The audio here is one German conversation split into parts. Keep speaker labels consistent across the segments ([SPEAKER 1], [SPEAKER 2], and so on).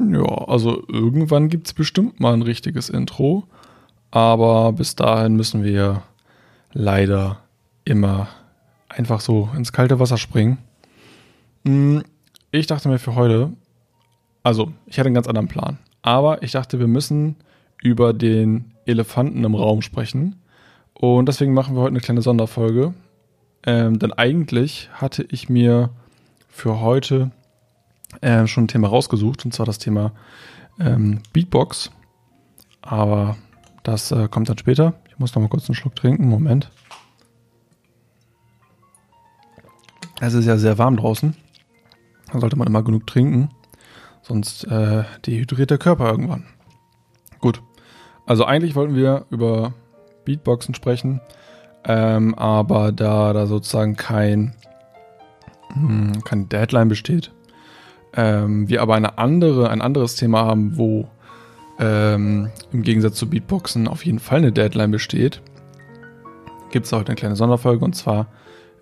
[SPEAKER 1] Ja, also irgendwann gibt es bestimmt mal ein richtiges Intro. Aber bis dahin müssen wir leider immer einfach so ins kalte Wasser springen. Hm, ich dachte mir für heute, also ich hatte einen ganz anderen Plan. Aber ich dachte, wir müssen über den Elefanten im Raum sprechen. Und deswegen machen wir heute eine kleine Sonderfolge. Ähm, denn eigentlich hatte ich mir für heute äh, schon ein Thema rausgesucht, und zwar das Thema ähm, Beatbox. Aber das äh, kommt dann später. Ich muss noch mal kurz einen Schluck trinken. Moment. Es ist ja sehr warm draußen. Da sollte man immer genug trinken. Sonst äh, dehydriert der Körper irgendwann. Gut. Also eigentlich wollten wir über Beatboxen sprechen. Ähm, aber da da sozusagen kein, mh, hm, kein Deadline besteht, ähm, wir aber eine andere, ein anderes Thema haben, wo ähm, im Gegensatz zu Beatboxen auf jeden Fall eine Deadline besteht, gibt es heute eine kleine Sonderfolge und zwar,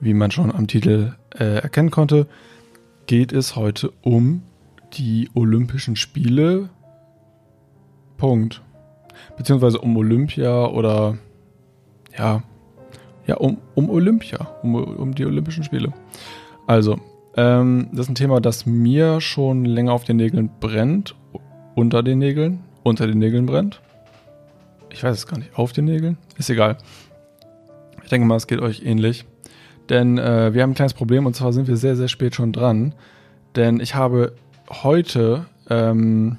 [SPEAKER 1] wie man schon am Titel äh, erkennen konnte, geht es heute um die Olympischen Spiele. Punkt. Beziehungsweise um Olympia oder ja, ja, um, um Olympia, um, um die Olympischen Spiele. Also, ähm, das ist ein Thema, das mir schon länger auf den Nägeln brennt. Unter den Nägeln. Unter den Nägeln brennt. Ich weiß es gar nicht. Auf den Nägeln? Ist egal. Ich denke mal, es geht euch ähnlich. Denn äh, wir haben ein kleines Problem und zwar sind wir sehr, sehr spät schon dran. Denn ich habe heute ähm,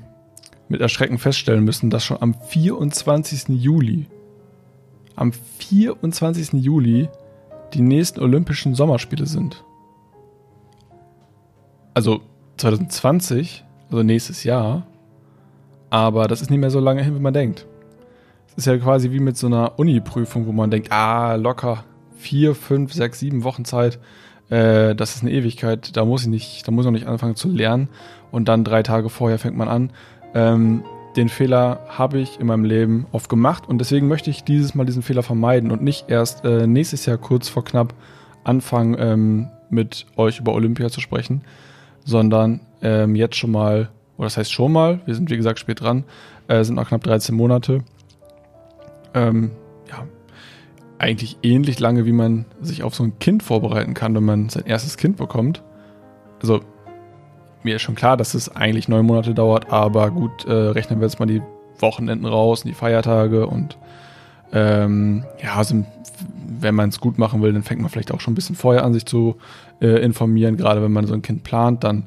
[SPEAKER 1] mit Erschrecken feststellen müssen, dass schon am 24. Juli am 24. Juli die nächsten Olympischen Sommerspiele sind. Also 2020, also nächstes Jahr. Aber das ist nicht mehr so lange hin, wie man denkt. Es ist ja quasi wie mit so einer Uni-Prüfung, wo man denkt, ah, locker vier, fünf, sechs, sieben Wochen Zeit. Äh, das ist eine Ewigkeit. Da muss ich nicht, da muss ich noch nicht anfangen zu lernen. Und dann drei Tage vorher fängt man an. Ähm, den Fehler habe ich in meinem Leben oft gemacht und deswegen möchte ich dieses Mal diesen Fehler vermeiden und nicht erst äh, nächstes Jahr kurz vor knapp anfangen, ähm, mit euch über Olympia zu sprechen, sondern ähm, jetzt schon mal, oder das heißt schon mal, wir sind wie gesagt spät dran, äh, sind noch knapp 13 Monate. Ähm, ja, eigentlich ähnlich lange, wie man sich auf so ein Kind vorbereiten kann, wenn man sein erstes Kind bekommt. Also mir ist schon klar, dass es eigentlich neun Monate dauert, aber gut, äh, rechnen wir jetzt mal die Wochenenden raus und die Feiertage und ähm, ja, also wenn man es gut machen will, dann fängt man vielleicht auch schon ein bisschen vorher an, sich zu äh, informieren. Gerade wenn man so ein Kind plant, dann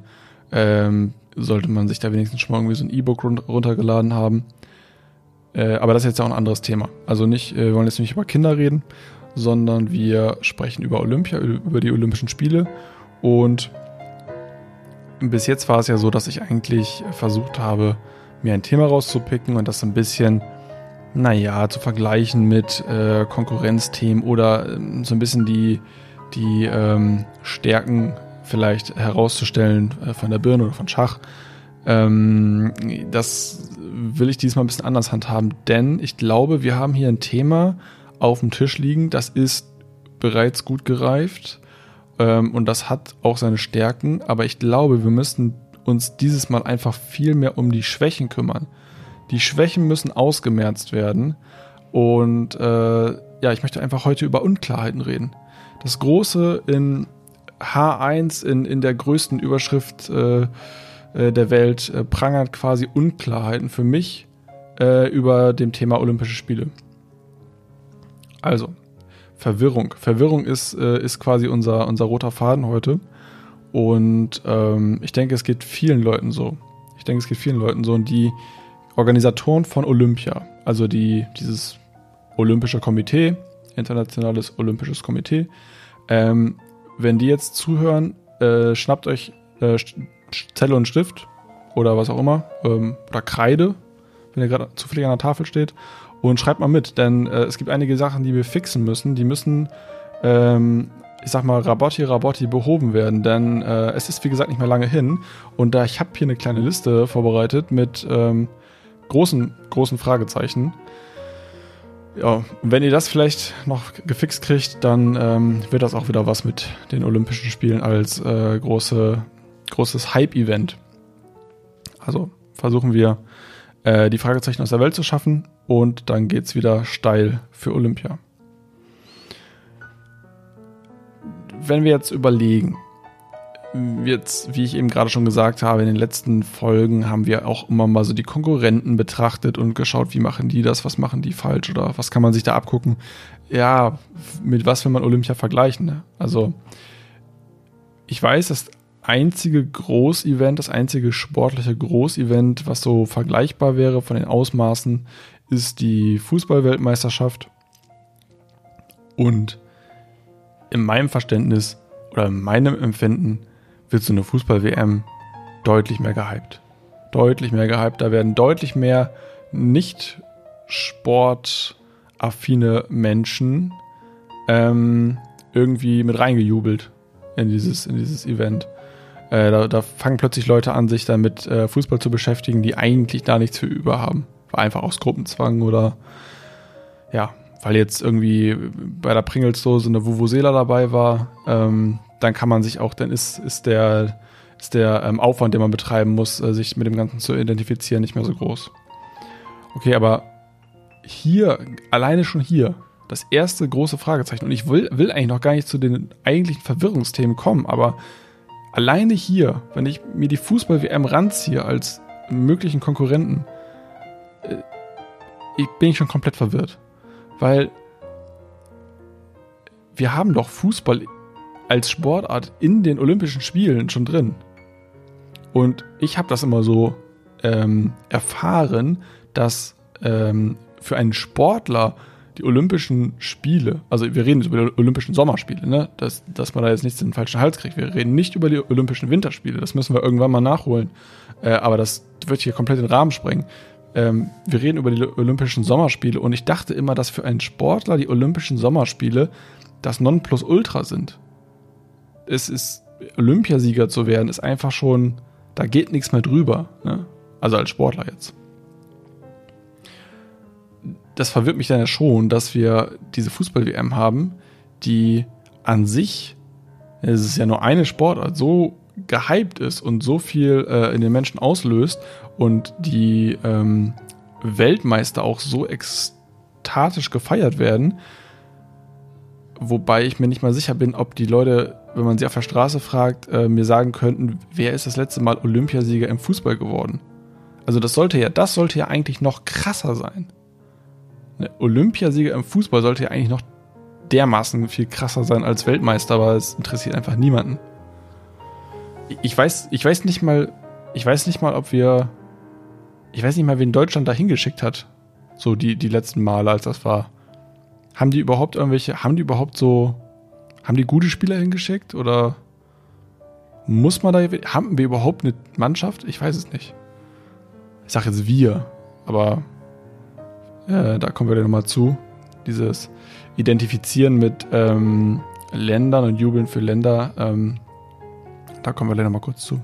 [SPEAKER 1] ähm, sollte man sich da wenigstens schon mal irgendwie so ein E-Book run runtergeladen haben. Äh, aber das ist jetzt auch ein anderes Thema. Also nicht, äh, wir wollen jetzt nicht über Kinder reden, sondern wir sprechen über Olympia, über die Olympischen Spiele und bis jetzt war es ja so, dass ich eigentlich versucht habe, mir ein Thema rauszupicken und das ein bisschen, naja, zu vergleichen mit äh, Konkurrenzthemen oder ähm, so ein bisschen die, die ähm, Stärken vielleicht herauszustellen äh, von der Birne oder von Schach. Ähm, das will ich diesmal ein bisschen anders handhaben, denn ich glaube, wir haben hier ein Thema auf dem Tisch liegen, das ist bereits gut gereift ähm, und das hat auch seine Stärken, aber ich glaube, wir müssen uns dieses Mal einfach viel mehr um die Schwächen kümmern. Die Schwächen müssen ausgemerzt werden. Und äh, ja, ich möchte einfach heute über Unklarheiten reden. Das Große in H1 in, in der größten Überschrift äh, äh, der Welt äh, prangert quasi Unklarheiten für mich äh, über dem Thema Olympische Spiele. Also, Verwirrung. Verwirrung ist, äh, ist quasi unser, unser roter Faden heute. Und ähm, ich denke, es geht vielen Leuten so. Ich denke, es geht vielen Leuten so. Und die Organisatoren von Olympia, also die, dieses Olympische Komitee, Internationales Olympisches Komitee, ähm, wenn die jetzt zuhören, äh, schnappt euch äh, Zelle und Stift oder was auch immer, ähm, oder Kreide, wenn ihr gerade zufällig an der Tafel steht und schreibt mal mit, denn äh, es gibt einige Sachen, die wir fixen müssen. Die müssen, ähm, ich sag mal, Rabotti, Rabotti behoben werden, denn äh, es ist, wie gesagt, nicht mehr lange hin. Und da ich habe hier eine kleine Liste vorbereitet mit ähm, großen, großen Fragezeichen. Ja, wenn ihr das vielleicht noch gefixt kriegt, dann ähm, wird das auch wieder was mit den Olympischen Spielen als äh, große, großes Hype-Event. Also versuchen wir, äh, die Fragezeichen aus der Welt zu schaffen und dann geht es wieder steil für Olympia. Wenn wir jetzt überlegen, jetzt, wie ich eben gerade schon gesagt habe, in den letzten Folgen haben wir auch immer mal so die Konkurrenten betrachtet und geschaut, wie machen die das, was machen die falsch oder was kann man sich da abgucken. Ja, mit was will man Olympia vergleichen? Ne? Also, ich weiß, das einzige Großevent, das einzige sportliche Großevent, was so vergleichbar wäre von den Ausmaßen, ist die Fußballweltmeisterschaft. Und in meinem Verständnis oder in meinem Empfinden wird so eine Fußball-WM deutlich mehr gehypt. Deutlich mehr gehypt. Da werden deutlich mehr nicht sportaffine Menschen ähm, irgendwie mit reingejubelt in dieses, in dieses Event. Äh, da, da, fangen plötzlich Leute an, sich damit äh, Fußball zu beschäftigen, die eigentlich da nichts für über haben. Einfach aus Gruppenzwang oder ja, weil jetzt irgendwie bei der Pringles-Dose eine Vuvuzela dabei war. Ähm, dann kann man sich auch, dann ist, ist der, ist der ähm, Aufwand, den man betreiben muss, äh, sich mit dem Ganzen zu identifizieren, nicht mehr so groß. Okay, aber hier, alleine schon hier, das erste große Fragezeichen. Und ich will, will eigentlich noch gar nicht zu den eigentlichen Verwirrungsthemen kommen, aber alleine hier, wenn ich mir die Fußball-WM ranziehe als möglichen Konkurrenten, äh, ich bin ich schon komplett verwirrt. Weil wir haben doch Fußball als Sportart in den Olympischen Spielen schon drin. Und ich habe das immer so ähm, erfahren, dass ähm, für einen Sportler die Olympischen Spiele, also wir reden jetzt über die Olympischen Sommerspiele, ne? dass, dass man da jetzt nichts in den falschen Hals kriegt. Wir reden nicht über die Olympischen Winterspiele, das müssen wir irgendwann mal nachholen. Äh, aber das wird hier komplett den Rahmen sprengen. Ähm, wir reden über die Olympischen Sommerspiele und ich dachte immer, dass für einen Sportler die Olympischen Sommerspiele das Nonplusultra sind es ist, Olympiasieger zu werden, ist einfach schon, da geht nichts mehr drüber. Ne? Also als Sportler jetzt. Das verwirrt mich dann ja schon, dass wir diese Fußball-WM haben, die an sich, es ist ja nur eine Sportart, so gehypt ist und so viel äh, in den Menschen auslöst und die ähm, Weltmeister auch so ekstatisch gefeiert werden, wobei ich mir nicht mal sicher bin, ob die Leute wenn man sie auf der Straße fragt, äh, mir sagen könnten, wer ist das letzte Mal Olympiasieger im Fußball geworden? Also das sollte ja, das sollte ja eigentlich noch krasser sein. Ne, Olympiasieger im Fußball sollte ja eigentlich noch dermaßen viel krasser sein als Weltmeister, aber es interessiert einfach niemanden. Ich weiß, ich weiß nicht mal, ich weiß nicht mal, ob wir, ich weiß nicht mal, wen Deutschland da hingeschickt hat. So die, die letzten Male, als das war. Haben die überhaupt irgendwelche, haben die überhaupt so haben die gute Spieler hingeschickt oder muss man da, haben wir überhaupt eine Mannschaft? Ich weiß es nicht. Ich sage jetzt wir, aber äh, da kommen wir dann nochmal zu. Dieses Identifizieren mit ähm, Ländern und Jubeln für Länder, ähm, da kommen wir dann nochmal kurz zu.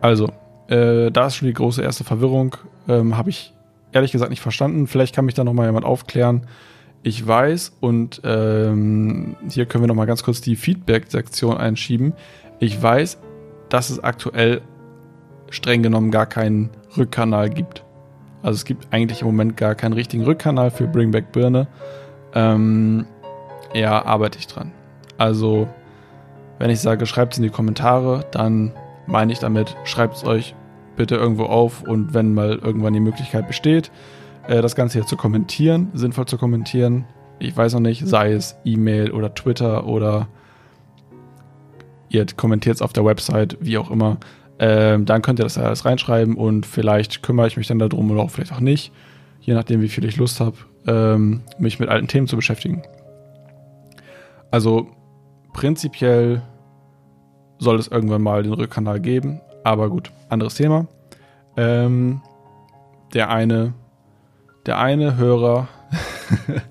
[SPEAKER 1] Also, äh, da ist schon die große erste Verwirrung. Ähm, Habe ich ehrlich gesagt nicht verstanden. Vielleicht kann mich da nochmal jemand aufklären ich weiß, und ähm, hier können wir nochmal ganz kurz die Feedback-Sektion einschieben. Ich weiß, dass es aktuell streng genommen gar keinen Rückkanal gibt. Also es gibt eigentlich im Moment gar keinen richtigen Rückkanal für Bring Back Birne. Ähm, ja, arbeite ich dran. Also, wenn ich sage, schreibt es in die Kommentare, dann meine ich damit, schreibt es euch bitte irgendwo auf und wenn mal irgendwann die Möglichkeit besteht, äh, das Ganze hier zu kommentieren, sinnvoll zu kommentieren. Ich weiß noch nicht, sei es E-Mail oder Twitter oder ihr kommentiert es auf der Website, wie auch immer. Ähm, dann könnt ihr das alles reinschreiben und vielleicht kümmere ich mich dann darum oder auch vielleicht auch nicht, je nachdem, wie viel ich Lust habe, ähm, mich mit alten Themen zu beschäftigen. Also prinzipiell soll es irgendwann mal den Rückkanal geben, aber gut, anderes Thema. Ähm, der eine der eine Hörer,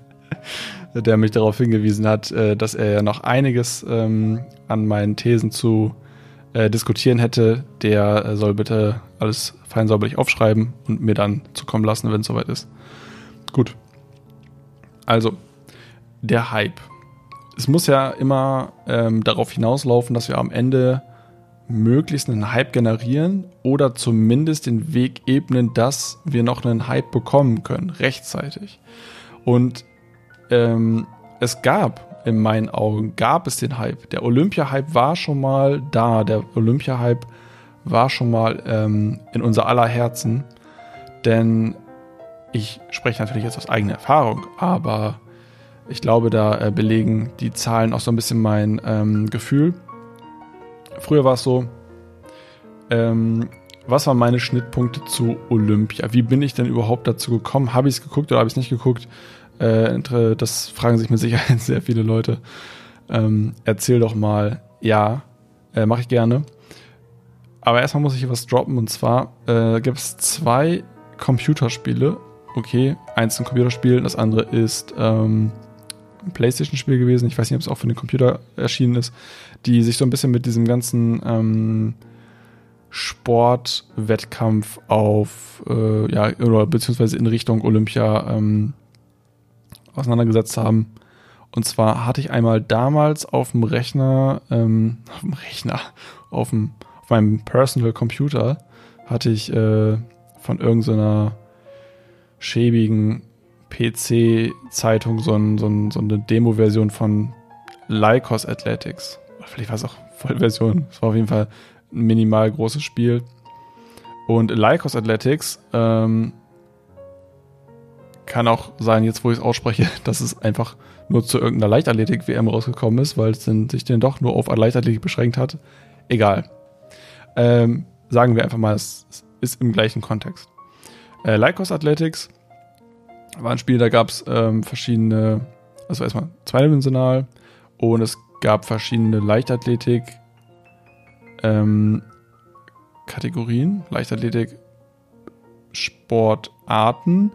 [SPEAKER 1] der mich darauf hingewiesen hat, äh, dass er ja noch einiges ähm, an meinen Thesen zu äh, diskutieren hätte, der äh, soll bitte alles fein sauberlich aufschreiben und mir dann zukommen lassen, wenn es soweit ist. Gut. Also, der Hype. Es muss ja immer ähm, darauf hinauslaufen, dass wir am Ende möglichst einen Hype generieren oder zumindest den Weg ebnen, dass wir noch einen Hype bekommen können, rechtzeitig. Und ähm, es gab, in meinen Augen, gab es den Hype. Der Olympia-Hype war schon mal da. Der Olympia-Hype war schon mal ähm, in unser aller Herzen. Denn ich spreche natürlich jetzt aus eigener Erfahrung, aber ich glaube, da äh, belegen die Zahlen auch so ein bisschen mein ähm, Gefühl. Früher war es so, ähm, was waren meine Schnittpunkte zu Olympia? Wie bin ich denn überhaupt dazu gekommen? Habe ich es geguckt oder habe ich es nicht geguckt? Äh, das fragen sich mit Sicherheit sehr viele Leute. Ähm, erzähl doch mal. Ja, äh, mache ich gerne. Aber erstmal muss ich hier was droppen und zwar äh, gibt es zwei Computerspiele. Okay, eins ist ein Computerspiel, das andere ist ähm, ein PlayStation-Spiel gewesen. Ich weiß nicht, ob es auch für den Computer erschienen ist, die sich so ein bisschen mit diesem ganzen ähm, Sportwettkampf auf, äh, ja, oder beziehungsweise in Richtung Olympia ähm, auseinandergesetzt haben. Und zwar hatte ich einmal damals auf dem Rechner, ähm, auf dem Rechner, auf, dem, auf meinem Personal Computer, hatte ich äh, von irgendeiner schäbigen PC-Zeitung so, ein, so, ein, so eine Demo-Version von Lycos Athletics. Vielleicht war es auch Vollversion. Es war auf jeden Fall ein minimal großes Spiel. Und Lycos Athletics ähm, kann auch sein, jetzt wo ich es ausspreche, dass es einfach nur zu irgendeiner Leichtathletik-WM rausgekommen ist, weil es sich denn doch nur auf Leichtathletik beschränkt hat. Egal. Ähm, sagen wir einfach mal, es ist im gleichen Kontext. Äh, Lycos Athletics war ein Spiel, da gab es ähm, verschiedene, also erstmal zweidimensional und es gab verschiedene Leichtathletik ähm, Kategorien, Leichtathletik Sportarten,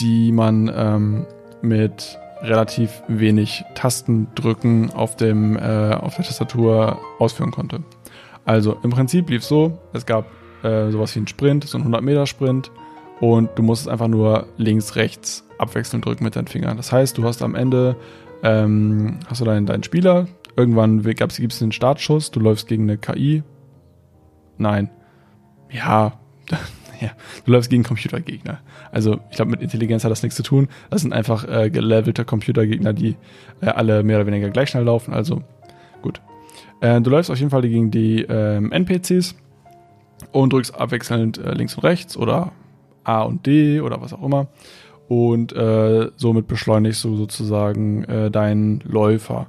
[SPEAKER 1] die man ähm, mit relativ wenig Tastendrücken auf, dem, äh, auf der Tastatur ausführen konnte. Also im Prinzip lief es so, es gab äh, sowas wie einen Sprint, so einen 100-Meter-Sprint und du musst es einfach nur links, rechts abwechselnd drücken mit deinen Fingern. Das heißt, du hast am Ende ähm, hast du deinen, deinen Spieler, irgendwann gibt es einen Startschuss, du läufst gegen eine KI. Nein. Ja, ja, du läufst gegen Computergegner. Also ich glaube, mit Intelligenz hat das nichts zu tun. Das sind einfach äh, gelevelte Computergegner, die äh, alle mehr oder weniger gleich schnell laufen. Also gut. Äh, du läufst auf jeden Fall gegen die ähm, NPCs und drückst abwechselnd äh, links und rechts oder A und D oder was auch immer. Und äh, somit beschleunigst du sozusagen äh, deinen Läufer.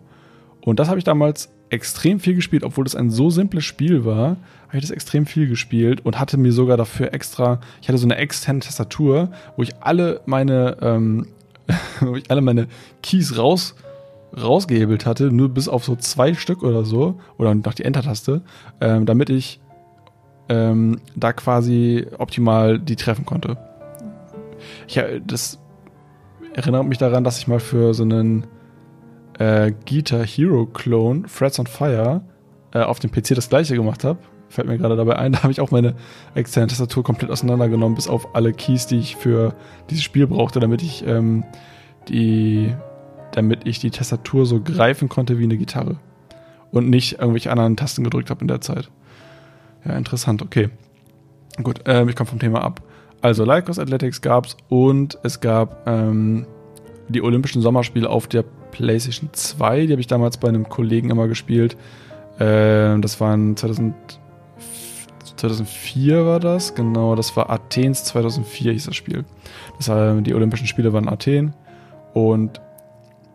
[SPEAKER 1] Und das habe ich damals extrem viel gespielt, obwohl das ein so simples Spiel war, habe ich das extrem viel gespielt und hatte mir sogar dafür extra, ich hatte so eine externe Tastatur, wo ich alle meine, ähm, wo ich alle meine Keys raus rausgehebelt hatte, nur bis auf so zwei Stück oder so, oder noch die Enter-Taste, ähm, damit ich ähm, da quasi optimal die treffen konnte. Ich, das erinnert mich daran, dass ich mal für so einen äh, Guitar Hero Clone, Threads on Fire, äh, auf dem PC das gleiche gemacht habe. Fällt mir gerade dabei ein, da habe ich auch meine externe Tastatur komplett auseinandergenommen, bis auf alle Keys, die ich für dieses Spiel brauchte, damit ich ähm, die, damit ich die Tastatur so greifen konnte wie eine Gitarre. Und nicht irgendwelche anderen Tasten gedrückt habe in der Zeit. Ja, interessant, okay. Gut, äh, ich komme vom Thema ab. Also Lycos Athletics gab's und es gab ähm, die Olympischen Sommerspiele auf der PlayStation 2. Die habe ich damals bei einem Kollegen immer gespielt. Äh, das waren 2000, 2004 war das, genau. Das war Athens 2004 hieß das Spiel. Das war, die Olympischen Spiele waren Athen und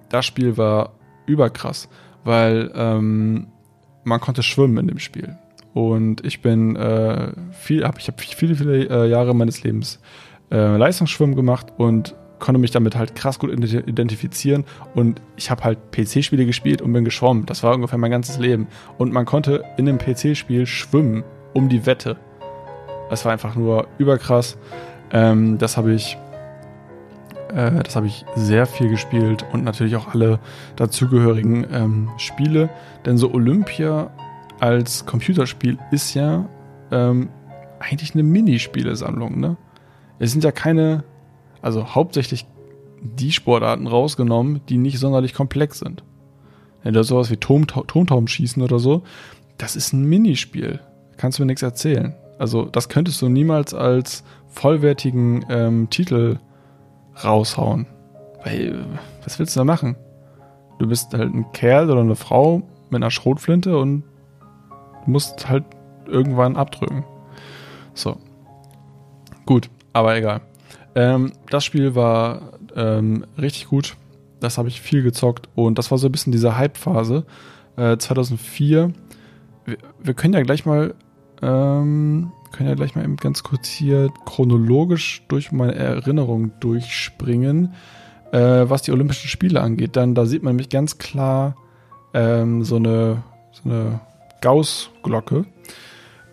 [SPEAKER 1] das Spiel war überkrass, weil ähm, man konnte schwimmen in dem Spiel. Und ich bin äh, viel, hab, ich habe viele, viele äh, Jahre meines Lebens äh, Leistungsschwimmen gemacht und konnte mich damit halt krass gut identifizieren und ich habe halt PC-Spiele gespielt und bin geschwommen. Das war ungefähr mein ganzes Leben. Und man konnte in einem PC-Spiel schwimmen um die Wette. Das war einfach nur überkrass. Ähm, das habe ich, äh, das habe ich sehr viel gespielt und natürlich auch alle dazugehörigen ähm, Spiele. Denn so Olympia als Computerspiel ist ja ähm, eigentlich eine Minispielesammlung, ne? Es sind ja keine, also hauptsächlich die Sportarten rausgenommen, die nicht sonderlich komplex sind. Wenn du sowas wie Turmtauben schießen oder so, das ist ein Minispiel. Kannst du mir nichts erzählen. Also, das könntest du niemals als vollwertigen ähm, Titel raushauen. Weil, was willst du da machen? Du bist halt ein Kerl oder eine Frau mit einer Schrotflinte und musst halt irgendwann abdrücken. So. Gut, aber egal. Ähm, das Spiel war ähm, richtig gut. Das habe ich viel gezockt und das war so ein bisschen diese Hype-Phase. Äh, 2004. Wir, wir, können ja gleich mal, ähm, können ja gleich mal eben ganz kurz hier chronologisch durch meine Erinnerung durchspringen, äh, was die Olympischen Spiele angeht. Dann da sieht man nämlich ganz klar ähm, so eine, so eine Gauss-Glocke.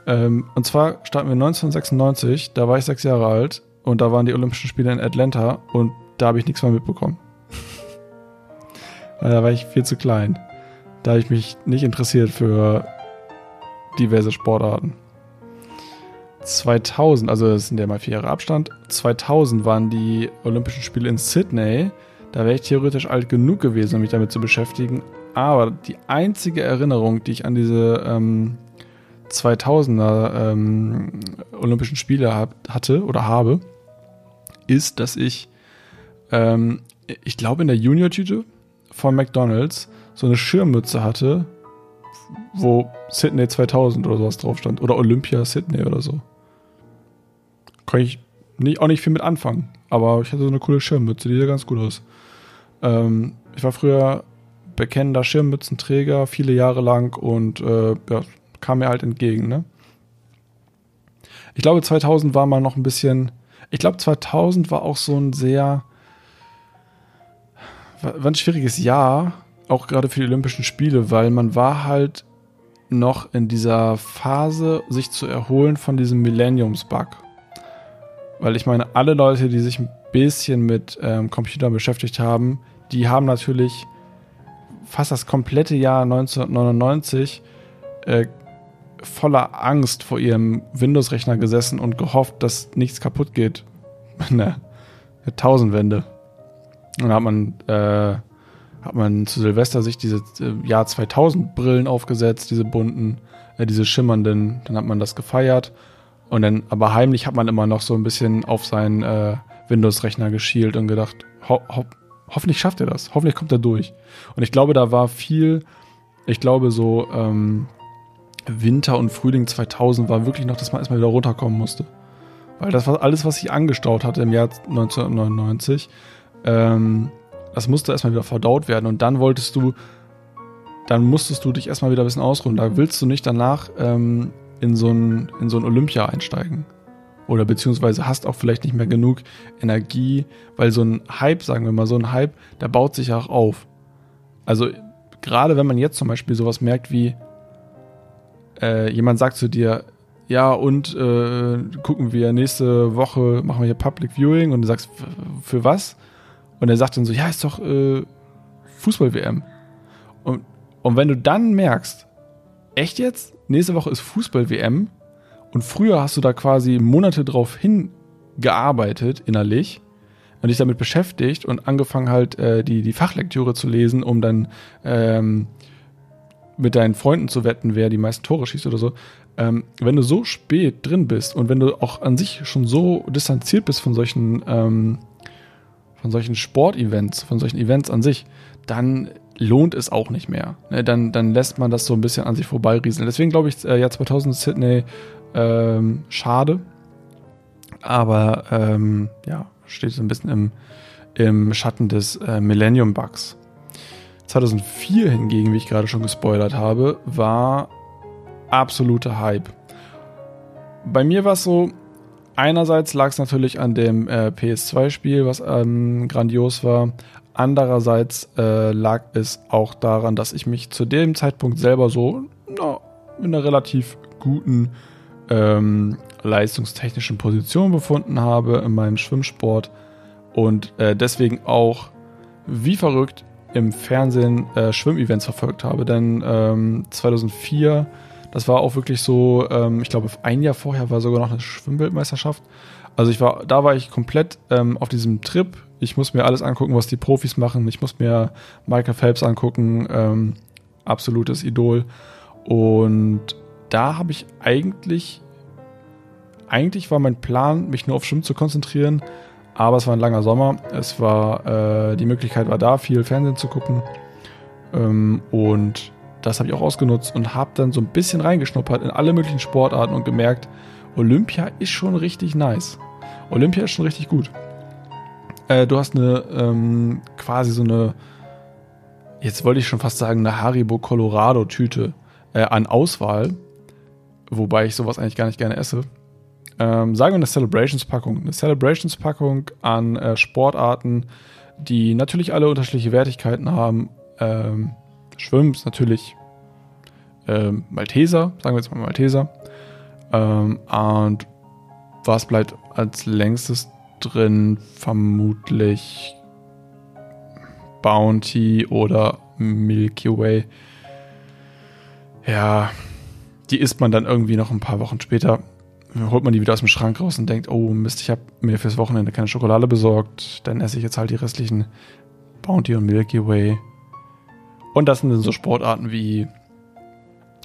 [SPEAKER 1] Ähm, und zwar starten wir 1996, da war ich sechs Jahre alt und da waren die Olympischen Spiele in Atlanta und da habe ich nichts mehr mitbekommen. Da war ich viel zu klein. Da habe ich mich nicht interessiert für diverse Sportarten. 2000, also das sind ja mal vier Jahre Abstand, 2000 waren die Olympischen Spiele in Sydney. Da wäre ich theoretisch alt genug gewesen, um mich damit zu beschäftigen. Aber die einzige Erinnerung, die ich an diese ähm, 2000er ähm, Olympischen Spiele hab, hatte oder habe, ist, dass ich, ähm, ich glaube in der Junior-Tüte von McDonald's so eine Schirmmütze hatte, wo Sydney 2000 oder sowas drauf stand. Oder Olympia Sydney oder so. Kann ich nicht, auch nicht viel mit anfangen. Aber ich hatte so eine coole Schirmmütze, die sah ganz gut aus. Ähm, ich war früher bekennender Schirmmützenträger, viele Jahre lang und äh, ja, kam mir halt entgegen. Ne? Ich glaube, 2000 war mal noch ein bisschen. Ich glaube, 2000 war auch so ein sehr. War ein schwieriges Jahr, auch gerade für die Olympischen Spiele, weil man war halt noch in dieser Phase, sich zu erholen von diesem Millenniums-Bug. Weil ich meine, alle Leute, die sich ein bisschen mit ähm, Computern beschäftigt haben, die haben natürlich fast das komplette Jahr 1999 äh, voller Angst vor ihrem Windows-Rechner gesessen und gehofft, dass nichts kaputt geht. ne, Tausendwende. Und dann hat man, äh, hat man zu Silvester sich diese äh, Jahr 2000 Brillen aufgesetzt, diese bunten, äh, diese schimmernden. Dann hat man das gefeiert. Und dann, aber heimlich hat man immer noch so ein bisschen auf seinen äh, Windows-Rechner geschielt und gedacht, ho ho hoffentlich schafft er das. Hoffentlich kommt er durch. Und ich glaube, da war viel, ich glaube, so, ähm, Winter und Frühling 2000 war wirklich noch, dass man erstmal wieder runterkommen musste. Weil das war alles, was sich angestaut hatte im Jahr 1999. Ähm, das musste erstmal wieder verdaut werden und dann wolltest du, dann musstest du dich erstmal wieder ein bisschen ausruhen. Da willst du nicht danach ähm, in, so ein, in so ein Olympia einsteigen. Oder beziehungsweise hast auch vielleicht nicht mehr genug Energie, weil so ein Hype, sagen wir mal, so ein Hype, der baut sich auch auf. Also gerade wenn man jetzt zum Beispiel sowas merkt wie, äh, jemand sagt zu dir, ja, und äh, gucken wir nächste Woche, machen wir hier Public Viewing und du sagst, für was? Und er sagt dann so, ja, ist doch äh, Fußball-WM. Und, und wenn du dann merkst, echt jetzt? Nächste Woche ist Fußball-WM und früher hast du da quasi Monate drauf hingearbeitet, innerlich, und dich damit beschäftigt und angefangen halt äh, die, die Fachlektüre zu lesen, um dann ähm, mit deinen Freunden zu wetten, wer die meisten Tore schießt oder so. Ähm, wenn du so spät drin bist und wenn du auch an sich schon so distanziert bist von solchen, ähm, von solchen Sportevents, von solchen Events an sich, dann lohnt es auch nicht mehr. Ne? Dann, dann lässt man das so ein bisschen an sich vorbeirieseln. Deswegen glaube ich, äh, Jahr 2000 Sydney ähm, schade. Aber ähm, ja, steht so ein bisschen im, im Schatten des äh, Millennium-Bugs. 2004 hingegen, wie ich gerade schon gespoilert habe, war absoluter Hype. Bei mir war es so, einerseits lag es natürlich an dem äh, PS2-Spiel, was ähm, grandios war. Andererseits äh, lag es auch daran, dass ich mich zu dem Zeitpunkt selber so na, in einer relativ guten ähm, leistungstechnischen Position befunden habe in meinem Schwimmsport und äh, deswegen auch wie verrückt im Fernsehen äh, Schwimmevents verfolgt habe. Denn ähm, 2004, das war auch wirklich so, ähm, ich glaube, ein Jahr vorher war sogar noch eine Schwimmweltmeisterschaft. Also ich war, da war ich komplett ähm, auf diesem Trip. Ich muss mir alles angucken, was die Profis machen. Ich muss mir Michael Phelps angucken, ähm, absolutes Idol. Und da habe ich eigentlich, eigentlich war mein Plan, mich nur auf Schwimmen zu konzentrieren, aber es war ein langer Sommer. Es war, äh, die Möglichkeit war da, viel Fernsehen zu gucken. Ähm, und das habe ich auch ausgenutzt und habe dann so ein bisschen reingeschnuppert in alle möglichen Sportarten und gemerkt, Olympia ist schon richtig nice. Olympia ist schon richtig gut. Äh, du hast eine ähm, quasi so eine, jetzt wollte ich schon fast sagen, eine Haribo Colorado Tüte äh, an Auswahl, wobei ich sowas eigentlich gar nicht gerne esse. Ähm, sagen wir eine Celebrations-Packung. Eine Celebrations-Packung an äh, Sportarten, die natürlich alle unterschiedliche Wertigkeiten haben. Ähm, Schwimmen ist natürlich ähm, Malteser, sagen wir jetzt mal Malteser. Ähm, und was bleibt als längstes drin? Vermutlich Bounty oder Milky Way. Ja, die isst man dann irgendwie noch ein paar Wochen später. Holt man die wieder aus dem Schrank raus und denkt, oh Mist, ich habe mir fürs Wochenende keine Schokolade besorgt. Dann esse ich jetzt halt die restlichen Bounty und Milky Way. Und das sind dann so Sportarten wie,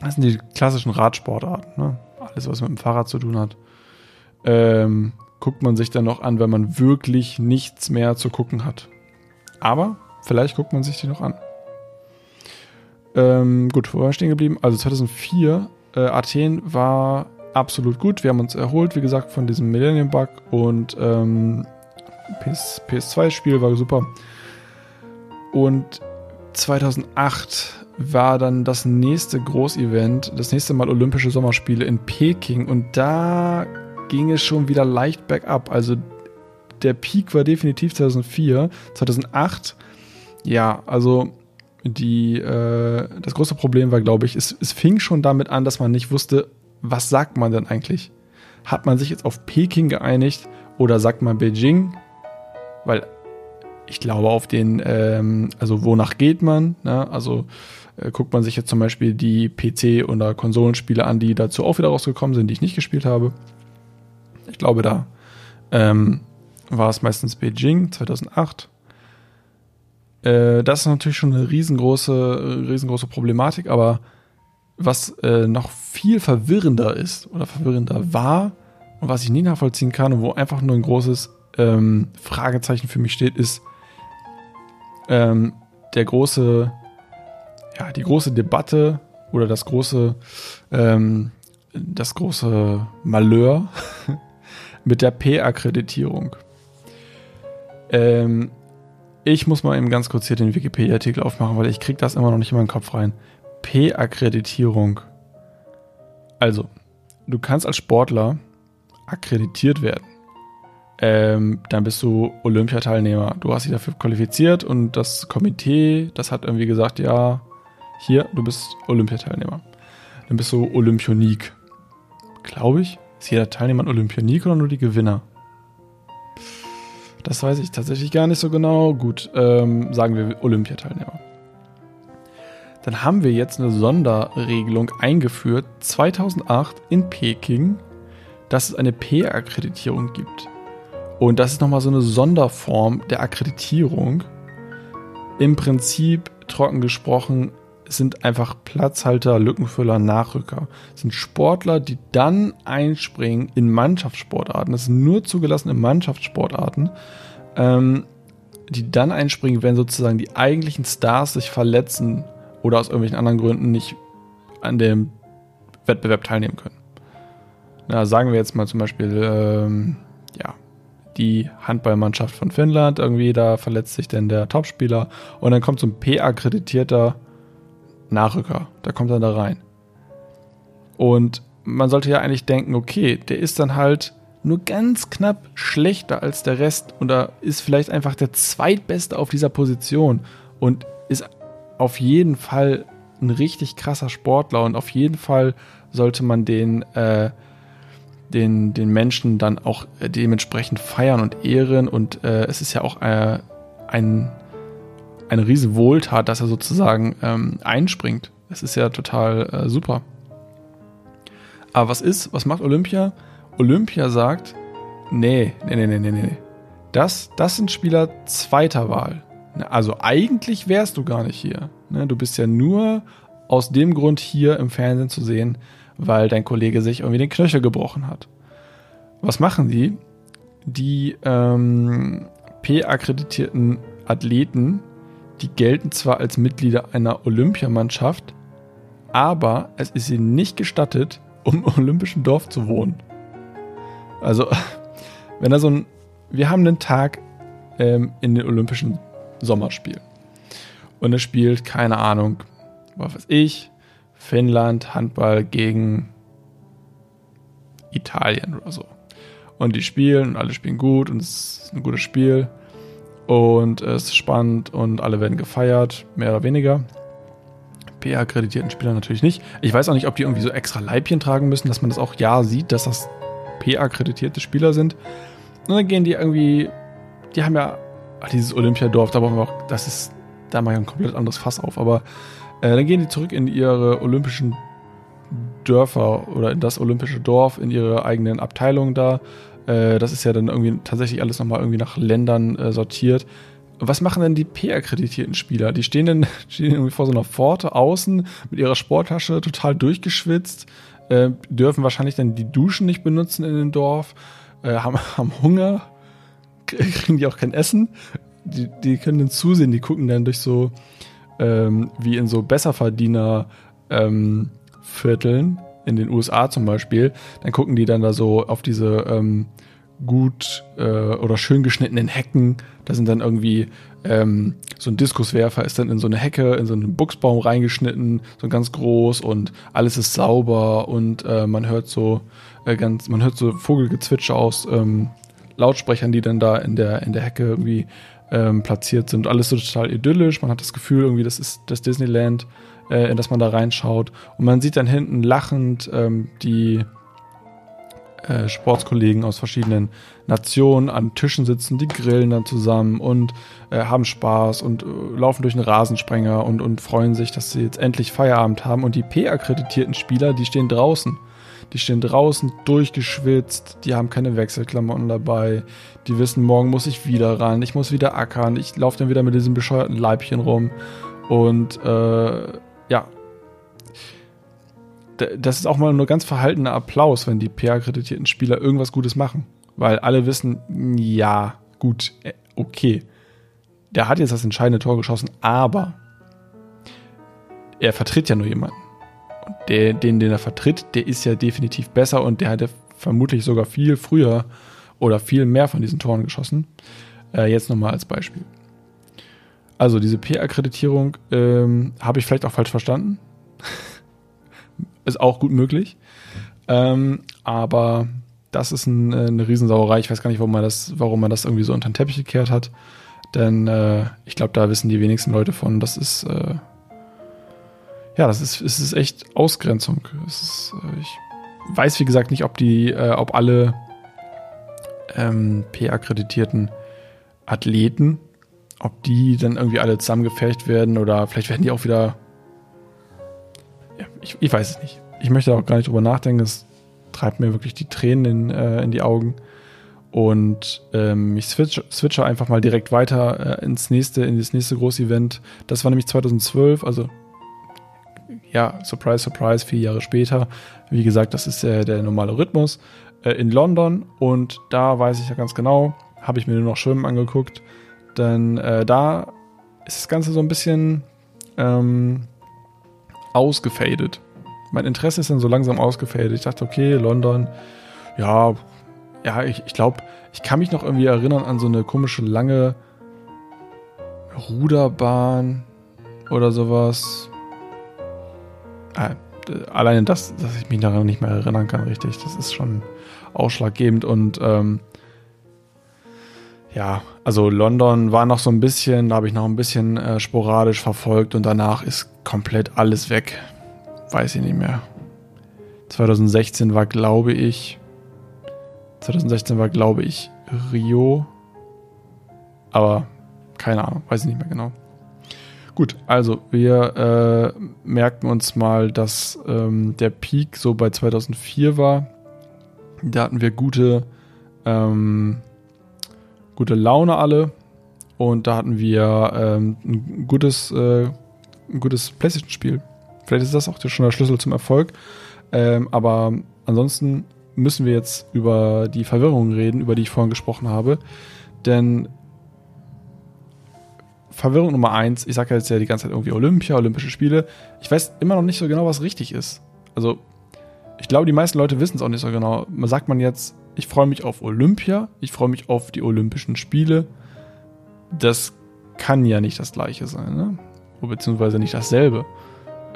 [SPEAKER 1] das sind die klassischen Radsportarten, ne? Alles, was mit dem Fahrrad zu tun hat. Ähm, guckt man sich dann noch an, wenn man wirklich nichts mehr zu gucken hat. Aber vielleicht guckt man sich die noch an. Ähm, gut, wo war ich stehen geblieben? Also 2004, äh, Athen war absolut gut. Wir haben uns erholt, wie gesagt, von diesem Millennium Bug und ähm, PS, PS2-Spiel war super. Und 2008 war dann das nächste Großevent, das nächste Mal Olympische Sommerspiele in Peking und da ging es schon wieder leicht bergab. Also der Peak war definitiv 2004, 2008. Ja, also die, äh, das große Problem war, glaube ich, es, es fing schon damit an, dass man nicht wusste, was sagt man denn eigentlich? Hat man sich jetzt auf Peking geeinigt oder sagt man Beijing? Weil ich glaube, auf den, ähm, also wonach geht man? Ne? Also äh, guckt man sich jetzt zum Beispiel die PC- oder Konsolenspiele an, die dazu auch wieder rausgekommen sind, die ich nicht gespielt habe. Ich glaube, da ähm, war es meistens Beijing 2008. Äh, das ist natürlich schon eine riesengroße, riesengroße Problematik, aber was äh, noch viel verwirrender ist oder verwirrender war und was ich nie nachvollziehen kann und wo einfach nur ein großes ähm, Fragezeichen für mich steht, ist, ähm, der große, ja, die große Debatte oder das große, ähm, das große Malheur mit der P-Akkreditierung. Ähm, ich muss mal eben ganz kurz hier den Wikipedia-Artikel aufmachen, weil ich kriege das immer noch nicht in meinen Kopf rein. P-Akkreditierung. Also, du kannst als Sportler akkreditiert werden ähm, dann bist du Olympiateilnehmer. Du hast dich dafür qualifiziert und das Komitee, das hat irgendwie gesagt, ja, hier, du bist Olympiateilnehmer. Dann bist du Olympionik. Glaube ich. Ist jeder Teilnehmer ein Olympionik oder nur die Gewinner? Das weiß ich tatsächlich gar nicht so genau. Gut, ähm, sagen wir Olympiateilnehmer. Dann haben wir jetzt eine Sonderregelung eingeführt, 2008 in Peking, dass es eine P-Akkreditierung gibt. Und das ist nochmal so eine Sonderform der Akkreditierung. Im Prinzip, trocken gesprochen, sind einfach Platzhalter, Lückenfüller, Nachrücker. Das sind Sportler, die dann einspringen in Mannschaftssportarten. Das sind nur zugelassen in Mannschaftssportarten. Ähm, die dann einspringen, wenn sozusagen die eigentlichen Stars sich verletzen oder aus irgendwelchen anderen Gründen nicht an dem Wettbewerb teilnehmen können. Na, sagen wir jetzt mal zum Beispiel, ähm, ja, die Handballmannschaft von Finnland. Irgendwie, da verletzt sich denn der Topspieler und dann kommt so ein P-akkreditierter Nachrücker. Der kommt dann da rein. Und man sollte ja eigentlich denken, okay, der ist dann halt nur ganz knapp schlechter als der Rest oder ist vielleicht einfach der zweitbeste auf dieser Position und ist auf jeden Fall ein richtig krasser Sportler und auf jeden Fall sollte man den äh, den, den Menschen dann auch dementsprechend feiern und ehren. Und äh, es ist ja auch äh, ein, eine riesen Wohltat, dass er sozusagen ähm, einspringt. Es ist ja total äh, super. Aber was ist, was macht Olympia? Olympia sagt, nee, nee, nee, nee, nee, nee. Das, das sind Spieler zweiter Wahl. Also eigentlich wärst du gar nicht hier. Ne? Du bist ja nur aus dem Grund hier im Fernsehen zu sehen, weil dein Kollege sich irgendwie den Knöchel gebrochen hat. Was machen die? Die ähm, P-akkreditierten Athleten, die gelten zwar als Mitglieder einer Olympiamannschaft, aber es ist ihnen nicht gestattet, um im olympischen Dorf zu wohnen. Also, wenn da so ein, wir haben einen Tag ähm, in den Olympischen Sommerspielen und es spielt, keine Ahnung, was weiß ich, Finnland Handball gegen Italien oder so. Und die spielen und alle spielen gut und es ist ein gutes Spiel und es ist spannend und alle werden gefeiert, mehr oder weniger. PA-akkreditierten Spieler natürlich nicht. Ich weiß auch nicht, ob die irgendwie so extra Leibchen tragen müssen, dass man das auch ja sieht, dass das PA-akkreditierte Spieler sind. Und dann gehen die irgendwie, die haben ja ach, dieses Olympiadorf, da brauchen wir auch, das ist, da mache ich ein komplett anderes Fass auf, aber äh, dann gehen die zurück in ihre olympischen Dörfer oder in das olympische Dorf, in ihre eigenen Abteilungen da. Äh, das ist ja dann irgendwie tatsächlich alles nochmal irgendwie nach Ländern äh, sortiert. Was machen denn die P-akkreditierten Spieler? Die stehen dann stehen irgendwie vor so einer Pforte außen mit ihrer Sporttasche total durchgeschwitzt, äh, dürfen wahrscheinlich dann die Duschen nicht benutzen in dem Dorf, äh, haben, haben Hunger, kriegen die auch kein Essen. Die, die können dann zusehen, die gucken dann durch so ähm, wie in so Besserverdiener ähm, Vierteln in den USA zum Beispiel, dann gucken die dann da so auf diese ähm, gut äh, oder schön geschnittenen Hecken. Da sind dann irgendwie ähm, so ein Diskuswerfer ist dann in so eine Hecke, in so einen Buchsbaum reingeschnitten, so ganz groß und alles ist sauber und äh, man hört so äh, ganz, man hört so Vogelgezwitscher aus ähm, Lautsprechern, die dann da in der in der Hecke irgendwie ähm, platziert sind. Alles so total idyllisch. Man hat das Gefühl, irgendwie, das ist das Disneyland, äh, in das man da reinschaut. Und man sieht dann hinten lachend ähm, die äh, Sportskollegen aus verschiedenen Nationen an Tischen sitzen, die grillen dann zusammen und äh, haben Spaß und äh, laufen durch einen Rasensprenger und, und freuen sich, dass sie jetzt endlich Feierabend haben. Und die P-akkreditierten Spieler, die stehen draußen. Die stehen draußen durchgeschwitzt, die haben keine Wechselklamotten dabei, die wissen, morgen muss ich wieder ran, ich muss wieder ackern, ich laufe dann wieder mit diesem bescheuerten Leibchen rum. Und äh, ja, das ist auch mal nur ganz verhaltener Applaus, wenn die PR-akkreditierten Spieler irgendwas Gutes machen. Weil alle wissen, ja, gut, äh, okay. Der hat jetzt das entscheidende Tor geschossen, aber er vertritt ja nur jemanden der, den, den er vertritt, der ist ja definitiv besser und der hat ja vermutlich sogar viel früher oder viel mehr von diesen Toren geschossen. Äh, jetzt nochmal als Beispiel. Also diese P-Akkreditierung ähm, habe ich vielleicht auch falsch verstanden. ist auch gut möglich. Ähm, aber das ist ein, äh, eine Riesensauerei. Ich weiß gar nicht, warum man das, warum man das irgendwie so unter den Teppich gekehrt hat. Denn äh, ich glaube, da wissen die wenigsten Leute von. Das ist äh, ja, das ist, es ist echt Ausgrenzung. Ist, äh, ich weiß, wie gesagt, nicht, ob die, äh, ob alle ähm, P-akkreditierten Athleten, ob die dann irgendwie alle zusammengefecht werden oder vielleicht werden die auch wieder. Ja, ich, ich weiß es nicht. Ich möchte auch gar nicht drüber nachdenken. Es treibt mir wirklich die Tränen in, äh, in die Augen. Und ähm, ich switch, switche einfach mal direkt weiter äh, ins nächste, in das nächste große Event. Das war nämlich 2012, also ja, surprise, surprise, vier Jahre später. Wie gesagt, das ist äh, der normale Rhythmus äh, in London und da weiß ich ja ganz genau, habe ich mir nur noch Schwimmen angeguckt, denn äh, da ist das Ganze so ein bisschen ähm, ausgefadet. Mein Interesse ist dann so langsam ausgefadet. Ich dachte, okay, London, ja, ja, ich, ich glaube, ich kann mich noch irgendwie erinnern an so eine komische lange Ruderbahn oder sowas äh, alleine das, dass ich mich daran nicht mehr erinnern kann, richtig, das ist schon ausschlaggebend und ähm, ja, also London war noch so ein bisschen, da habe ich noch ein bisschen äh, sporadisch verfolgt und danach ist komplett alles weg. Weiß ich nicht mehr. 2016 war, glaube ich, 2016 war, glaube ich, Rio. Aber keine Ahnung, weiß ich nicht mehr genau. Gut, also wir äh, merken uns mal, dass ähm, der Peak so bei 2004 war. Da hatten wir gute, ähm, gute Laune alle und da hatten wir ähm, ein gutes, äh, gutes PlayStation-Spiel. Vielleicht ist das auch schon der Schlüssel zum Erfolg. Ähm, aber ansonsten müssen wir jetzt über die Verwirrung reden, über die ich vorhin gesprochen habe. Denn Verwirrung Nummer eins, ich sage ja jetzt ja die ganze Zeit irgendwie Olympia, Olympische Spiele. Ich weiß immer noch nicht so genau, was richtig ist. Also, ich glaube, die meisten Leute wissen es auch nicht so genau. Sagt man jetzt, ich freue mich auf Olympia, ich freue mich auf die Olympischen Spiele. Das kann ja nicht das gleiche sein, ne? Beziehungsweise nicht dasselbe.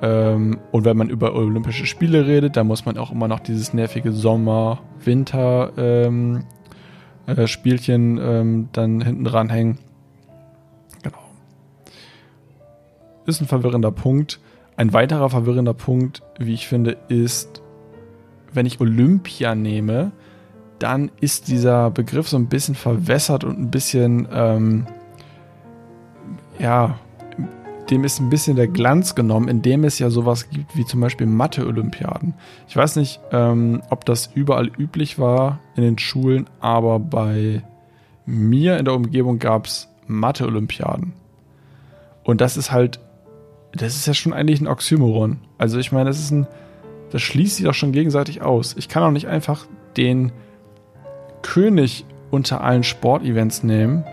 [SPEAKER 1] Ähm, und wenn man über Olympische Spiele redet, dann muss man auch immer noch dieses nervige Sommer-Winter-Spielchen ähm, äh, ähm, dann hinten dranhängen. Genau. Ist ein verwirrender Punkt. Ein weiterer verwirrender Punkt, wie ich finde, ist, wenn ich Olympia nehme, dann ist dieser Begriff so ein bisschen verwässert und ein bisschen, ähm, ja, dem ist ein bisschen der Glanz genommen, indem es ja sowas gibt wie zum Beispiel Mathe-Olympiaden. Ich weiß nicht, ähm, ob das überall üblich war in den Schulen, aber bei mir in der Umgebung gab es Mathe-Olympiaden. Und das ist halt, das ist ja schon eigentlich ein Oxymoron. Also ich meine, das ist ein, das schließt sich doch schon gegenseitig aus. Ich kann auch nicht einfach den König unter allen Sportevents nehmen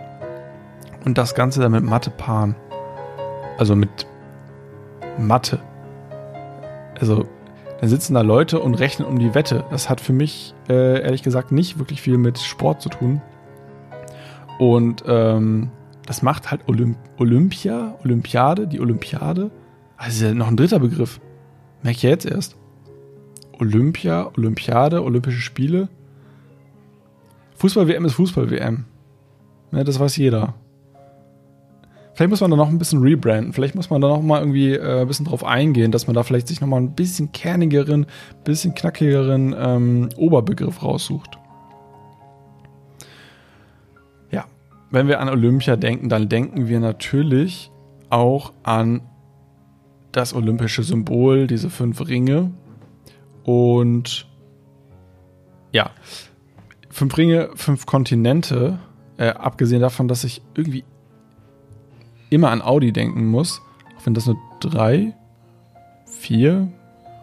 [SPEAKER 1] und das Ganze dann mit Mathe paaren. Also mit Mathe. Also, da sitzen da Leute und rechnen um die Wette. Das hat für mich, äh, ehrlich gesagt, nicht wirklich viel mit Sport zu tun. Und ähm, das macht halt Olymp Olympia, Olympiade, die Olympiade. Also noch ein dritter Begriff. Merke ich ja jetzt erst. Olympia, Olympiade, Olympische Spiele. Fußball-WM ist Fußball-WM. Ja, das weiß jeder. Vielleicht muss man da noch ein bisschen rebranden. Vielleicht muss man da noch mal irgendwie äh, ein bisschen drauf eingehen, dass man da vielleicht sich noch mal ein bisschen kernigeren, bisschen knackigeren ähm, Oberbegriff raussucht. Ja, wenn wir an Olympia denken, dann denken wir natürlich auch an das olympische Symbol, diese fünf Ringe. Und ja, fünf Ringe, fünf Kontinente. Äh, abgesehen davon, dass ich irgendwie immer an Audi denken muss, auch wenn das nur drei, vier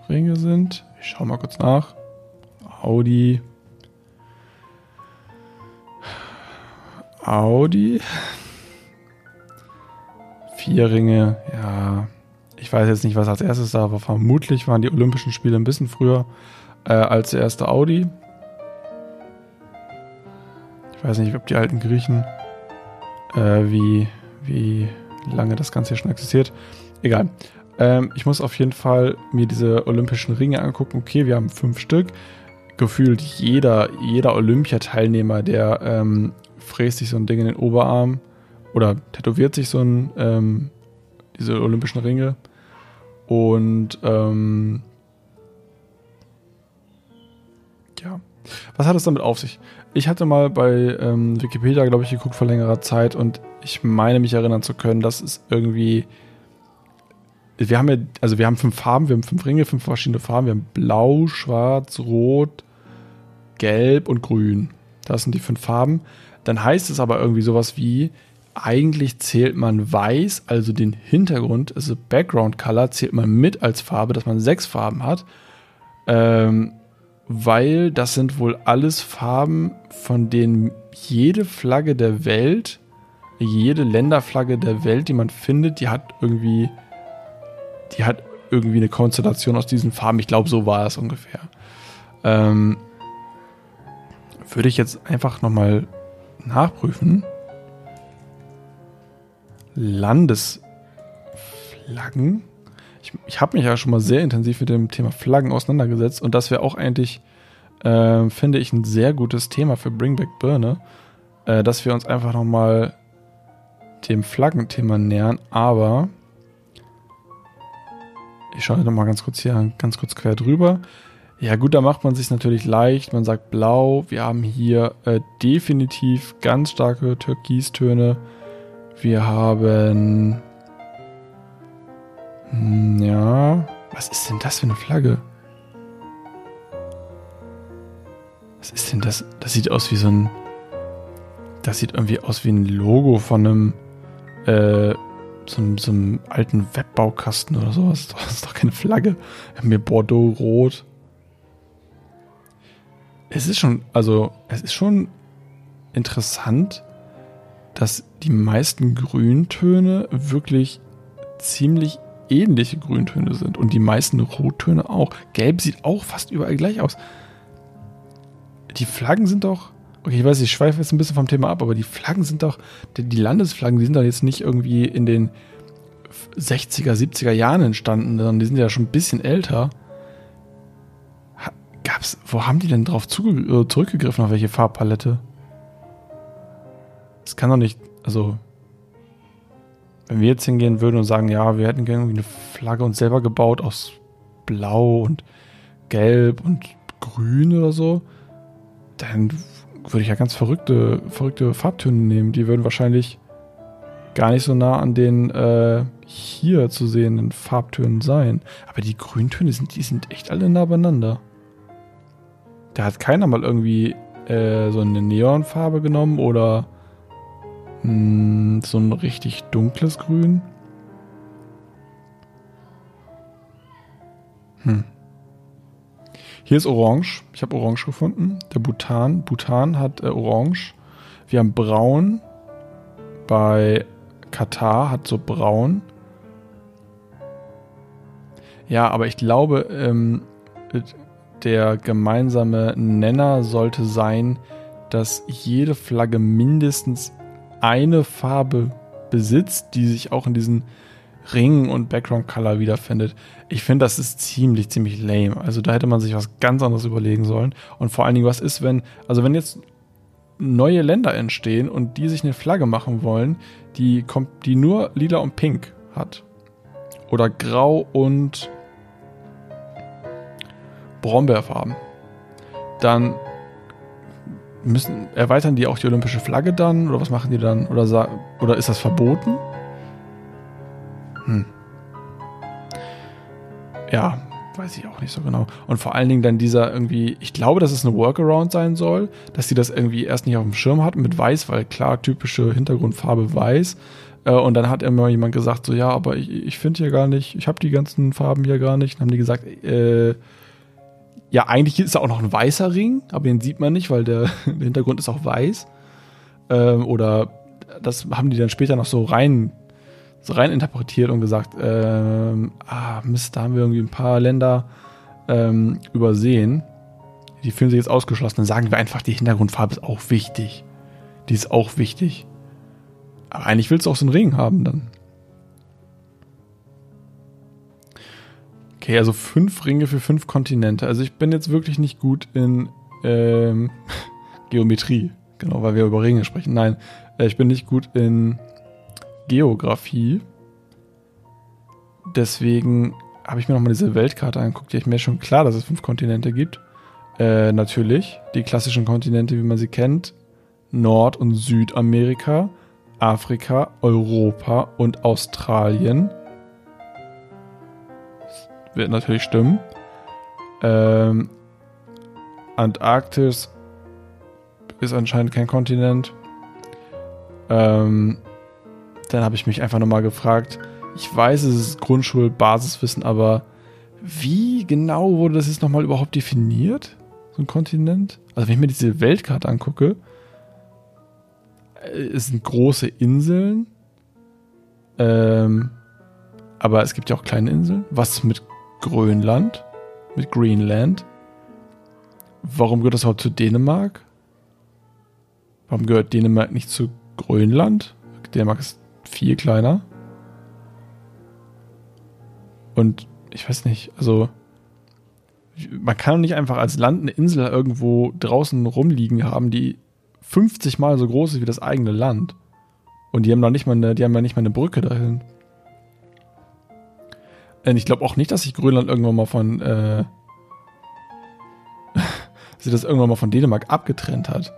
[SPEAKER 1] Ringe sind. Ich schau mal kurz nach. Audi. Audi. Vier Ringe, ja. Ich weiß jetzt nicht, was als erstes da war. Vermutlich waren die Olympischen Spiele ein bisschen früher äh, als der erste Audi. Weiß nicht, ob die alten Griechen äh, wie wie lange das Ganze hier schon existiert. Egal. Ähm, ich muss auf jeden Fall mir diese olympischen Ringe angucken. Okay, wir haben fünf Stück. Gefühlt jeder, jeder Olympiateilnehmer, der ähm, fräst sich so ein Ding in den Oberarm oder tätowiert sich so ein, ähm, diese olympischen Ringe. Und ähm, ja, was hat es damit auf sich? Ich hatte mal bei ähm, Wikipedia, glaube ich, geguckt vor längerer Zeit und ich meine mich erinnern zu können, dass es irgendwie. Wir haben ja, also wir haben fünf Farben, wir haben fünf Ringe, fünf verschiedene Farben. Wir haben Blau, Schwarz, Rot, Gelb und Grün. Das sind die fünf Farben. Dann heißt es aber irgendwie sowas wie, eigentlich zählt man Weiß, also den Hintergrund, also Background Color, zählt man mit als Farbe, dass man sechs Farben hat. Ähm, weil das sind wohl alles Farben, von denen jede Flagge der Welt, jede Länderflagge der Welt, die man findet, die hat irgendwie, die hat irgendwie eine Konstellation aus diesen Farben. Ich glaube, so war es ungefähr. Ähm, würde ich jetzt einfach nochmal nachprüfen. Landesflaggen ich, ich habe mich ja schon mal sehr intensiv mit dem Thema Flaggen auseinandergesetzt und das wäre auch eigentlich, äh, finde ich, ein sehr gutes Thema für Bring Back Birne, äh, dass wir uns einfach nochmal dem Flaggenthema nähern, aber ich schaue nochmal ganz kurz hier, ganz kurz quer drüber. Ja gut, da macht man sich natürlich leicht. Man sagt blau. Wir haben hier äh, definitiv ganz starke Türkistöne. Wir haben ja. Was ist denn das für eine Flagge? Was ist denn das? Das sieht aus wie so ein. Das sieht irgendwie aus wie ein Logo von einem äh, so einem, so einem alten Webbaukasten oder sowas. Das ist doch keine Flagge. Hier Bordeaux-Rot. Es ist schon, also, es ist schon interessant, dass die meisten Grüntöne wirklich ziemlich ähnliche Grüntöne sind und die meisten Rottöne auch. Gelb sieht auch fast überall gleich aus. Die Flaggen sind doch, okay, ich weiß, ich schweife jetzt ein bisschen vom Thema ab, aber die Flaggen sind doch, die Landesflaggen, die sind doch jetzt nicht irgendwie in den 60er, 70er Jahren entstanden, sondern die sind ja schon ein bisschen älter. Gab's, wo haben die denn drauf äh, zurückgegriffen, auf welche Farbpalette? Das kann doch nicht, also, wenn wir jetzt hingehen würden und sagen, ja, wir hätten gerne eine Flagge uns selber gebaut aus Blau und Gelb und Grün oder so, dann würde ich ja ganz verrückte, verrückte Farbtöne nehmen. Die würden wahrscheinlich gar nicht so nah an den äh, hier zu sehenden Farbtönen sein. Aber die Grüntöne sind, die sind echt alle nah beieinander. Da hat keiner mal irgendwie äh, so eine Neonfarbe genommen oder hm, so ein richtig dunkles Grün. Hm. Hier ist Orange. Ich habe Orange gefunden. Der Bhutan. Bhutan hat äh, Orange. Wir haben Braun. Bei Katar hat so Braun. Ja, aber ich glaube, ähm, der gemeinsame Nenner sollte sein, dass jede Flagge mindestens eine Farbe besitzt, die sich auch in diesen Ring und Background Color wiederfindet. Ich finde, das ist ziemlich, ziemlich lame. Also da hätte man sich was ganz anderes überlegen sollen. Und vor allen Dingen, was ist, wenn, also wenn jetzt neue Länder entstehen und die sich eine Flagge machen wollen, die, kommt, die nur lila und pink hat. Oder grau und Brombeerfarben. Dann müssen, erweitern die auch die olympische Flagge dann? Oder was machen die dann? Oder, oder ist das verboten? Hm. Ja, weiß ich auch nicht so genau. Und vor allen Dingen dann dieser irgendwie, ich glaube, dass es eine Workaround sein soll, dass sie das irgendwie erst nicht auf dem Schirm hatten mit weiß, weil klar, typische Hintergrundfarbe weiß. Äh, und dann hat immer jemand gesagt, so ja, aber ich, ich finde hier gar nicht, ich habe die ganzen Farben hier gar nicht. Dann haben die gesagt, äh, ja, eigentlich ist da auch noch ein weißer Ring, aber den sieht man nicht, weil der, der Hintergrund ist auch weiß. Ähm, oder das haben die dann später noch so rein so rein interpretiert und gesagt, ähm, ah, Mist, da haben wir irgendwie ein paar Länder ähm, übersehen. Die fühlen sich jetzt ausgeschlossen. Dann sagen wir einfach, die Hintergrundfarbe ist auch wichtig. Die ist auch wichtig. Aber eigentlich willst du auch so einen Ring haben dann. Okay, also fünf Ringe für fünf Kontinente. Also ich bin jetzt wirklich nicht gut in ähm, Geometrie. Genau, weil wir über Ringe sprechen. Nein, äh, ich bin nicht gut in Geografie. Deswegen habe ich mir nochmal diese Weltkarte angeguckt. Ja, ich mir schon klar, dass es fünf Kontinente gibt. Äh, natürlich, die klassischen Kontinente, wie man sie kennt. Nord- und Südamerika, Afrika, Europa und Australien. Wird natürlich stimmen. Ähm, Antarktis ist anscheinend kein Kontinent. Ähm, dann habe ich mich einfach nochmal gefragt, ich weiß, es ist Grundschul-Basiswissen, aber wie genau wurde das jetzt nochmal überhaupt definiert? So ein Kontinent? Also wenn ich mir diese Weltkarte angucke, äh, es sind große Inseln, ähm, aber es gibt ja auch kleine Inseln. Was mit Grönland? Mit Greenland? Warum gehört das überhaupt zu Dänemark? Warum gehört Dänemark nicht zu Grönland? Dänemark ist viel kleiner. Und ich weiß nicht, also man kann nicht einfach als Land eine Insel irgendwo draußen rumliegen haben, die 50 mal so groß ist wie das eigene Land. Und die haben noch nicht mal eine, die haben ja nicht mal eine Brücke dahin. Ich glaube auch nicht, dass sich Grönland irgendwann mal von, äh, sie das irgendwann mal von Dänemark abgetrennt hat.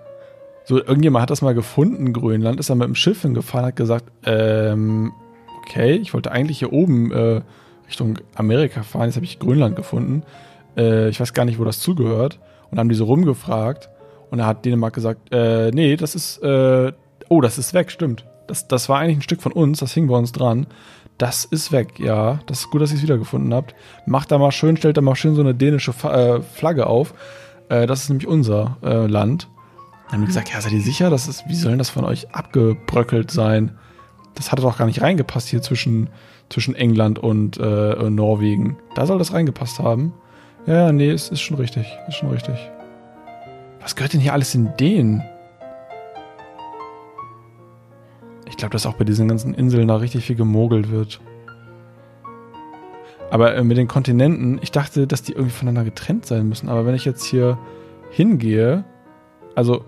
[SPEAKER 1] So, irgendjemand hat das mal gefunden, Grönland, ist dann mit dem Schiff hingefahren, hat gesagt, ähm, okay, ich wollte eigentlich hier oben äh, Richtung Amerika fahren, jetzt habe ich Grönland gefunden. Äh, ich weiß gar nicht, wo das zugehört. Und haben die so rumgefragt. Und da hat Dänemark gesagt, äh, nee, das ist, äh, oh, das ist weg, stimmt. Das, das war eigentlich ein Stück von uns, das hing bei uns dran. Das ist weg, ja. Das ist gut, dass ihr es wiedergefunden habt. Macht da mal schön, stellt da mal schön so eine dänische äh, Flagge auf. Äh, das ist nämlich unser äh, Land. Dann haben wir gesagt, ja, seid ihr sicher? Das ist, wie soll denn das von euch abgebröckelt sein? Das hatte doch gar nicht reingepasst hier zwischen, zwischen England und äh, Norwegen. Da soll das reingepasst haben. Ja, nee, es ist schon richtig. Ist schon richtig. Was gehört denn hier alles in den? Ich glaube, dass auch bei diesen ganzen Inseln da richtig viel gemogelt wird. Aber äh, mit den Kontinenten, ich dachte, dass die irgendwie voneinander getrennt sein müssen. Aber wenn ich jetzt hier hingehe, also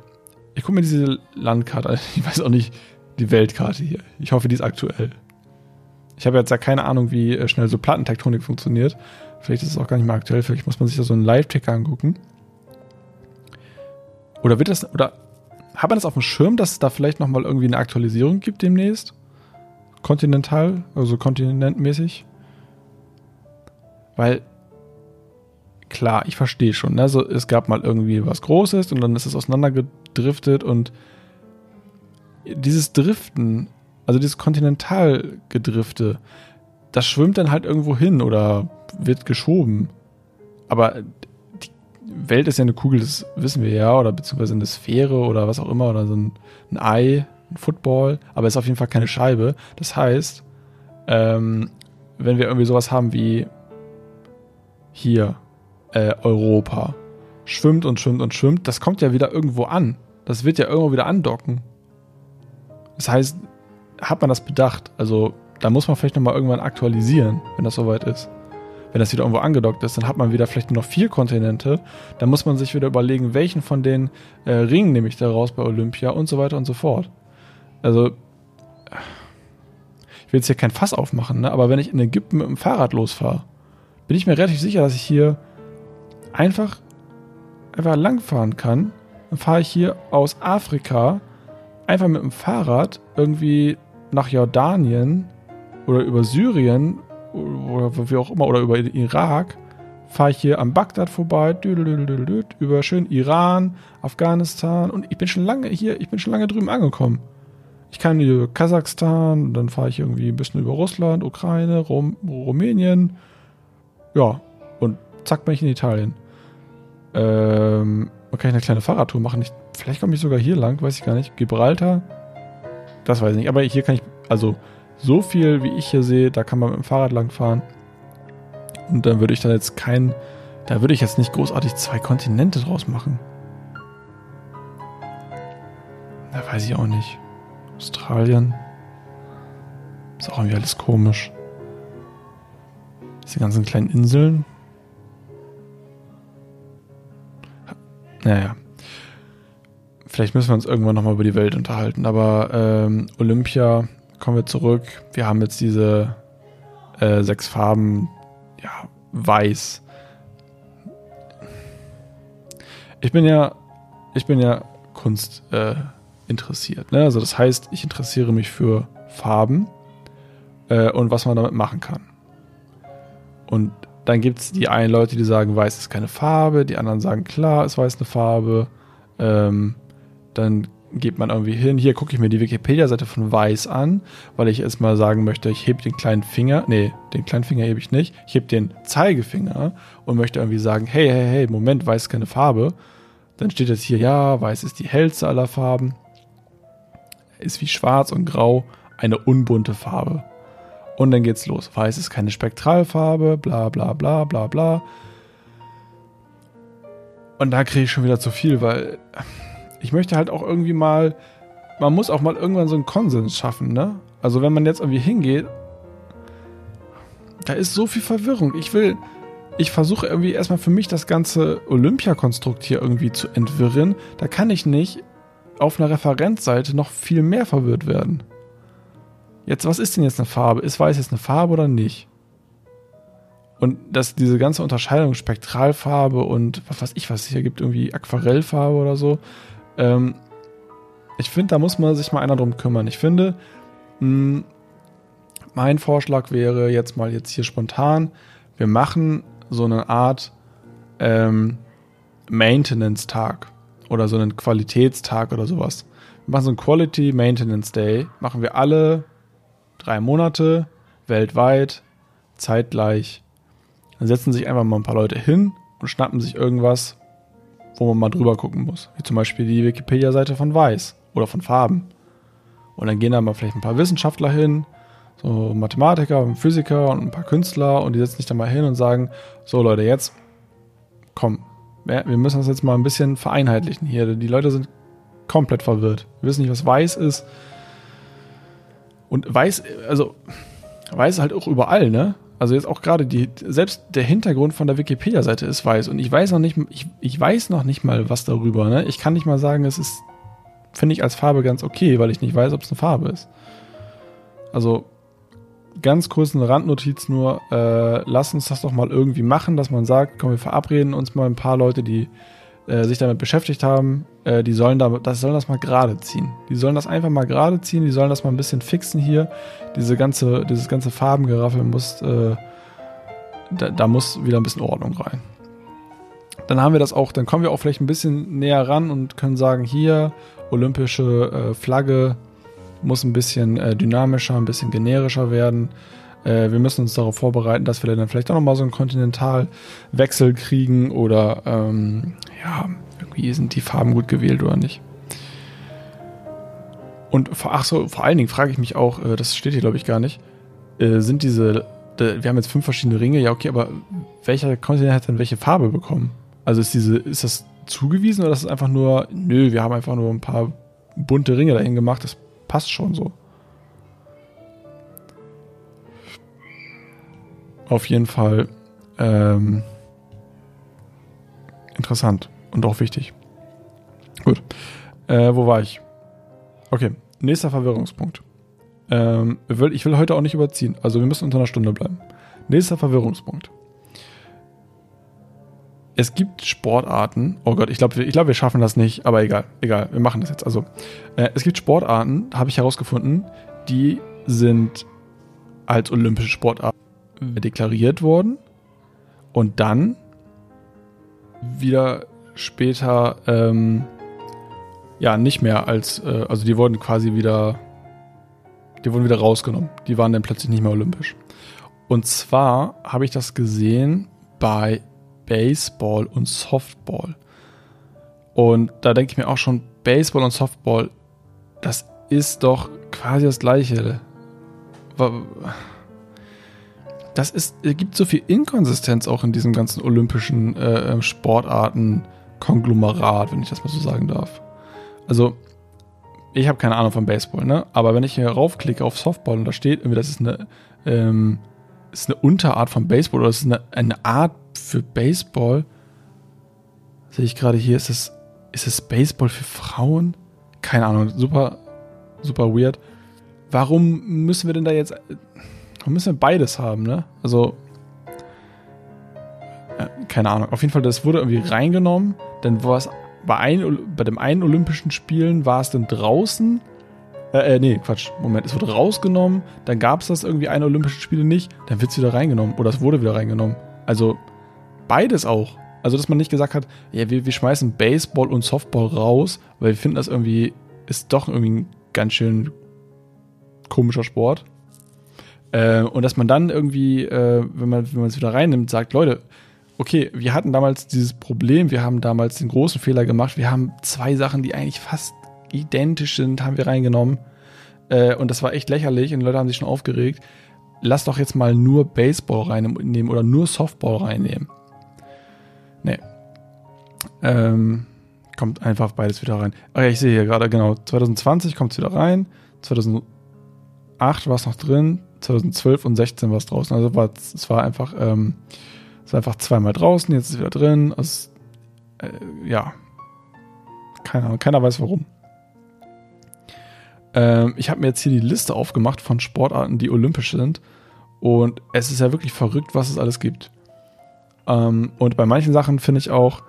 [SPEAKER 1] ich gucke mir diese Landkarte an. Ich weiß auch nicht, die Weltkarte hier. Ich hoffe, die ist aktuell. Ich habe jetzt ja keine Ahnung, wie äh, schnell so Plattentektonik funktioniert. Vielleicht ist es auch gar nicht mehr aktuell. Vielleicht muss man sich da so einen Live-Ticker angucken. Oder wird das, oder hat man das auf dem Schirm, dass es da vielleicht nochmal irgendwie eine Aktualisierung gibt demnächst? Kontinental, also kontinentmäßig? Weil, klar, ich verstehe schon. Ne? Also, es gab mal irgendwie was Großes und dann ist es auseinandergedriftet und dieses Driften, also dieses Kontinentalgedrifte, das schwimmt dann halt irgendwo hin oder wird geschoben. Aber Welt ist ja eine Kugel, das wissen wir ja, oder beziehungsweise eine Sphäre oder was auch immer, oder so ein, ein Ei, ein Football, aber es ist auf jeden Fall keine Scheibe. Das heißt, ähm, wenn wir irgendwie sowas haben wie hier, äh, Europa, schwimmt und schwimmt und schwimmt, das kommt ja wieder irgendwo an. Das wird ja irgendwo wieder andocken. Das heißt, hat man das bedacht? Also, da muss man vielleicht nochmal irgendwann aktualisieren, wenn das soweit ist. Wenn das wieder irgendwo angedockt ist, dann hat man wieder vielleicht nur noch vier Kontinente. Dann muss man sich wieder überlegen, welchen von den äh, Ringen nehme ich da raus bei Olympia und so weiter und so fort. Also, ich will jetzt hier kein Fass aufmachen, ne? aber wenn ich in Ägypten mit dem Fahrrad losfahre, bin ich mir relativ sicher, dass ich hier einfach, einfach langfahren kann. Dann fahre ich hier aus Afrika einfach mit dem Fahrrad irgendwie nach Jordanien oder über Syrien oder wie auch immer oder über den Irak, fahre ich hier am Bagdad vorbei, über schön Iran, Afghanistan und ich bin schon lange hier, ich bin schon lange drüben angekommen. Ich kann hier Kasachstan, dann fahre ich irgendwie ein bisschen über Russland, Ukraine, Rum, Rumänien, ja, und zack bin ich in Italien. Ähm, man kann ich eine kleine Fahrradtour machen. Ich Vielleicht komme ich sogar hier lang, weiß ich gar nicht. Gibraltar? Das weiß ich nicht. Aber hier kann ich, also so viel wie ich hier sehe, da kann man mit dem Fahrrad lang fahren. Und dann würde ich dann jetzt kein, da würde ich jetzt nicht großartig zwei Kontinente draus machen. Da weiß ich auch nicht. Australien. Ist auch irgendwie alles komisch. Diese ganzen kleinen Inseln. Naja, Vielleicht müssen wir uns irgendwann nochmal über die Welt unterhalten. Aber ähm, Olympia, kommen wir zurück. Wir haben jetzt diese äh, sechs Farben, ja, weiß. Ich bin ja, ich bin ja Kunst äh, interessiert. Ne? Also das heißt, ich interessiere mich für Farben äh, und was man damit machen kann. Und dann gibt es die einen Leute, die sagen, weiß ist keine Farbe, die anderen sagen, klar, ist weiß eine Farbe. Ähm, dann geht man irgendwie hin. Hier gucke ich mir die Wikipedia-Seite von Weiß an, weil ich erstmal sagen möchte, ich hebe den kleinen Finger. Nee, den kleinen Finger hebe ich nicht. Ich hebe den Zeigefinger und möchte irgendwie sagen, hey, hey, hey, Moment, Weiß ist keine Farbe. Dann steht jetzt hier, ja, Weiß ist die hellste aller Farben. Ist wie Schwarz und Grau eine unbunte Farbe. Und dann geht's los. Weiß ist keine Spektralfarbe, bla bla bla bla bla. Und da kriege ich schon wieder zu viel, weil ich möchte halt auch irgendwie mal, man muss auch mal irgendwann so einen Konsens schaffen, ne? Also wenn man jetzt irgendwie hingeht, da ist so viel Verwirrung. Ich will, ich versuche irgendwie erstmal für mich das ganze Olympiakonstrukt hier irgendwie zu entwirren. Da kann ich nicht auf einer Referenzseite noch viel mehr verwirrt werden. Jetzt, was ist denn jetzt eine Farbe? Ist weiß jetzt eine Farbe oder nicht? Und dass diese ganze Unterscheidung Spektralfarbe und was weiß ich, was es hier gibt, irgendwie Aquarellfarbe oder so, ähm, ich finde, da muss man sich mal einer drum kümmern. Ich finde, mh, hm, mein Vorschlag wäre jetzt mal jetzt hier spontan, wir machen so eine Art ähm, Maintenance-Tag oder so einen Qualitätstag oder sowas. Wir machen so ein Quality Maintenance Day. Machen wir alle drei Monate weltweit zeitgleich. Dann setzen sich einfach mal ein paar Leute hin und schnappen sich irgendwas, wo man mal drüber gucken muss. Wie zum Beispiel die Wikipedia-Seite von Weiß oder von Farben. Und dann gehen da mal vielleicht ein paar Wissenschaftler hin, so Mathematiker und Physiker und ein paar Künstler und die setzen sich da mal hin und sagen, so Leute, jetzt komm, wir müssen das jetzt mal ein bisschen vereinheitlichen hier. Die Leute sind komplett verwirrt. Wir wissen nicht, was weiß ist. Und weiß, also weiß halt auch überall, ne? Also jetzt auch gerade die, selbst der Hintergrund von der Wikipedia-Seite ist weiß und ich weiß noch nicht, ich, ich weiß noch nicht mal was darüber, ne? Ich kann nicht mal sagen, es ist, finde ich als Farbe ganz okay, weil ich nicht weiß, ob es eine Farbe ist. Also ganz kurz eine Randnotiz nur, äh, lass uns das doch mal irgendwie machen, dass man sagt, komm, wir verabreden uns mal ein paar Leute, die äh, sich damit beschäftigt haben, äh, die sollen, da, das, sollen das mal gerade ziehen. Die sollen das einfach mal gerade ziehen, die sollen das mal ein bisschen fixen hier. Diese ganze, dieses ganze Farbengeraffel muss, äh, da, da muss wieder ein bisschen Ordnung rein. Dann haben wir das auch, dann kommen wir auch vielleicht ein bisschen näher ran und können sagen, hier, olympische äh, Flagge muss ein bisschen äh, dynamischer, ein bisschen generischer werden. Äh, wir müssen uns darauf vorbereiten, dass wir dann vielleicht auch nochmal so einen Kontinentalwechsel kriegen oder ähm, ja, irgendwie sind die Farben gut gewählt oder nicht. Und ach so, vor allen Dingen frage ich mich auch, äh, das steht hier glaube ich gar nicht, äh, sind diese, wir haben jetzt fünf verschiedene Ringe, ja okay, aber welcher Kontinent hat denn welche Farbe bekommen? Also ist diese, ist das zugewiesen oder ist es einfach nur, nö, wir haben einfach nur ein paar bunte Ringe dahin gemacht, das passt schon so. Auf jeden Fall ähm, interessant und auch wichtig. Gut. Äh, wo war ich? Okay, nächster Verwirrungspunkt. Ähm, ich will heute auch nicht überziehen, also wir müssen unter einer Stunde bleiben. Nächster Verwirrungspunkt. Es gibt Sportarten, oh Gott, ich glaube, ich glaub, wir schaffen das nicht, aber egal, egal, wir machen das jetzt. Also, äh, es gibt Sportarten, habe ich herausgefunden, die sind als olympische Sportarten deklariert worden und dann wieder später ähm, ja nicht mehr als, äh, also die wurden quasi wieder, die wurden wieder rausgenommen. Die waren dann plötzlich nicht mehr olympisch. Und zwar habe ich das gesehen bei Baseball und Softball. Und da denke ich mir auch schon, Baseball und Softball, das ist doch quasi das gleiche. Das ist, es gibt so viel Inkonsistenz auch in diesem ganzen olympischen äh, Sportarten. Konglomerat, wenn ich das mal so sagen darf. Also, ich habe keine Ahnung von Baseball, ne? Aber wenn ich hier raufklicke auf Softball und da steht irgendwie, das ist eine, ähm, ist eine Unterart von Baseball oder das ist eine, eine Art für Baseball, sehe ich gerade hier, ist es, ist es Baseball für Frauen? Keine Ahnung, super, super weird. Warum müssen wir denn da jetzt, warum müssen wir beides haben, ne? Also, keine Ahnung. Auf jeden Fall, das wurde irgendwie reingenommen. Dann war es bei, ein, bei dem einen Olympischen Spielen war es dann draußen. Äh, äh, nee, Quatsch. Moment. Es wurde rausgenommen. Dann gab es das irgendwie eine Olympische Spiele nicht. Dann wird es wieder reingenommen. Oder es wurde wieder reingenommen. Also beides auch. Also, dass man nicht gesagt hat, ja, wir, wir schmeißen Baseball und Softball raus, weil wir finden das irgendwie, ist doch irgendwie ein ganz schön komischer Sport. Äh, und dass man dann irgendwie, äh, wenn man es wieder reinnimmt, sagt, Leute, okay, wir hatten damals dieses Problem, wir haben damals den großen Fehler gemacht, wir haben zwei Sachen, die eigentlich fast identisch sind, haben wir reingenommen. Äh, und das war echt lächerlich und die Leute haben sich schon aufgeregt. Lass doch jetzt mal nur Baseball reinnehmen oder nur Softball reinnehmen. Nee. Ähm, kommt einfach beides wieder rein. Ach ja, ich sehe hier gerade, genau, 2020 kommt es wieder rein, 2008 war es noch drin, 2012 und 16 war es draußen. Also war, es war einfach ähm, ist einfach zweimal draußen, jetzt ist es wieder drin. Also, äh, ja. Keine Ahnung, keiner weiß warum. Ähm, ich habe mir jetzt hier die Liste aufgemacht von Sportarten, die olympisch sind. Und es ist ja wirklich verrückt, was es alles gibt. Ähm, und bei manchen Sachen finde ich auch,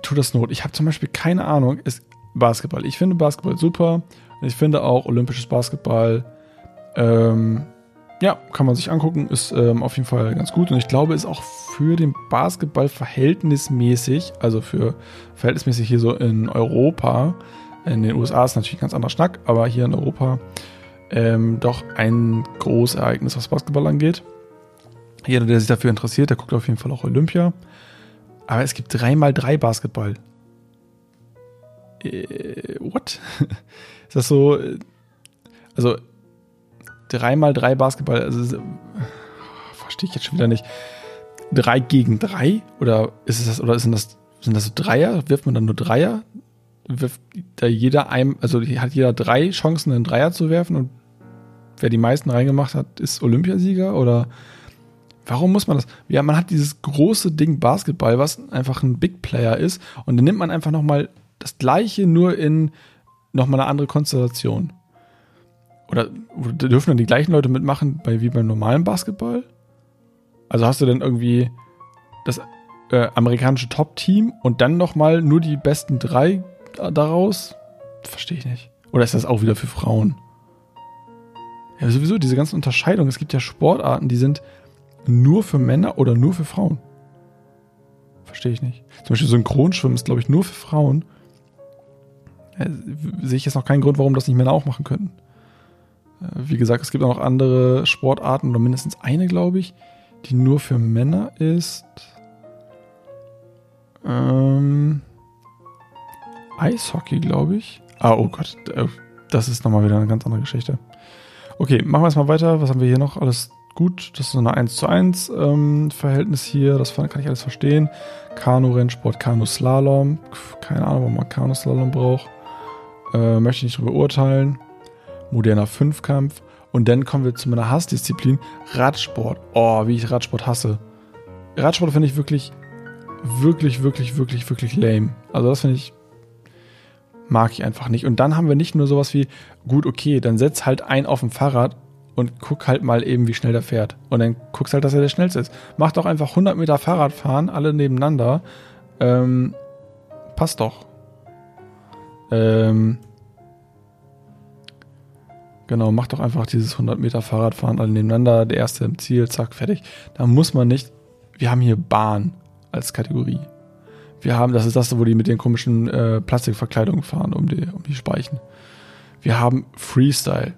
[SPEAKER 1] tut das Not. Ich habe zum Beispiel keine Ahnung, ist Basketball. Ich finde Basketball super. Ich finde auch olympisches Basketball ähm, ja, kann man sich angucken, ist ähm, auf jeden Fall ganz gut und ich glaube, ist auch für den Basketball verhältnismäßig, also für verhältnismäßig hier so in Europa, In den USA ist natürlich ein ganz anderer Schnack, aber hier in Europa ähm, doch ein großes Ereignis, was Basketball angeht. Jeder, der sich dafür interessiert, der guckt auf jeden Fall auch Olympia. Aber es gibt 3x3 Basketball. Äh, what? ist das so? Also 3x3 Basketball, also verstehe ich jetzt schon wieder nicht. 3 gegen 3? Oder ist es das, oder sind das, sind das so Dreier? Wirft man dann nur Dreier? Wirft da jeder ein, also hat jeder drei Chancen, einen Dreier zu werfen und wer die meisten reingemacht hat, ist Olympiasieger? Oder warum muss man das? Ja, man hat dieses große Ding Basketball, was einfach ein Big Player ist und dann nimmt man einfach nochmal das gleiche, nur in nochmal eine andere Konstellation. Oder, dürfen dann die gleichen Leute mitmachen bei, wie beim normalen Basketball? Also hast du dann irgendwie das äh, amerikanische Top-Team und dann nochmal nur die besten drei daraus? Verstehe ich nicht. Oder ist das auch wieder für Frauen? Ja, sowieso diese ganzen Unterscheidungen. Es gibt ja Sportarten, die sind nur für Männer oder nur für Frauen. Verstehe ich nicht. Zum Beispiel Synchronschwimmen ist, glaube ich, nur für Frauen. Ja, sehe ich jetzt noch keinen Grund, warum das nicht Männer auch machen könnten. Wie gesagt, es gibt auch noch andere Sportarten, oder mindestens eine, glaube ich, die nur für Männer ist. Ähm, Eishockey, glaube ich. Ah, oh Gott, äh, das ist nochmal wieder eine ganz andere Geschichte. Okay, machen wir jetzt mal weiter. Was haben wir hier noch? Alles gut. Das ist so eine 1 zu 1 ähm, Verhältnis hier. Das kann ich alles verstehen. Kanu-Rennsport, Kanu-Slalom. Keine Ahnung, warum man Kanu-Slalom braucht. Äh, möchte ich nicht darüber urteilen. Moderner Fünfkampf. Und dann kommen wir zu meiner Hassdisziplin, Radsport. Oh, wie ich Radsport hasse. Radsport finde ich wirklich, wirklich, wirklich, wirklich, wirklich lame. Also das finde ich, mag ich einfach nicht. Und dann haben wir nicht nur sowas wie, gut, okay, dann setz halt ein auf dem Fahrrad und guck halt mal eben, wie schnell der fährt. Und dann guckst halt, dass er der schnellste ist. Mach doch einfach 100 Meter Fahrrad fahren, alle nebeneinander. Ähm, passt doch. Ähm, Genau, mach doch einfach dieses 100 Meter Fahrradfahren alle nebeneinander, der erste im Ziel, zack, fertig. Da muss man nicht, wir haben hier Bahn als Kategorie. Wir haben, das ist das, wo die mit den komischen äh, Plastikverkleidungen fahren, um die, um die Speichen. Wir haben Freestyle,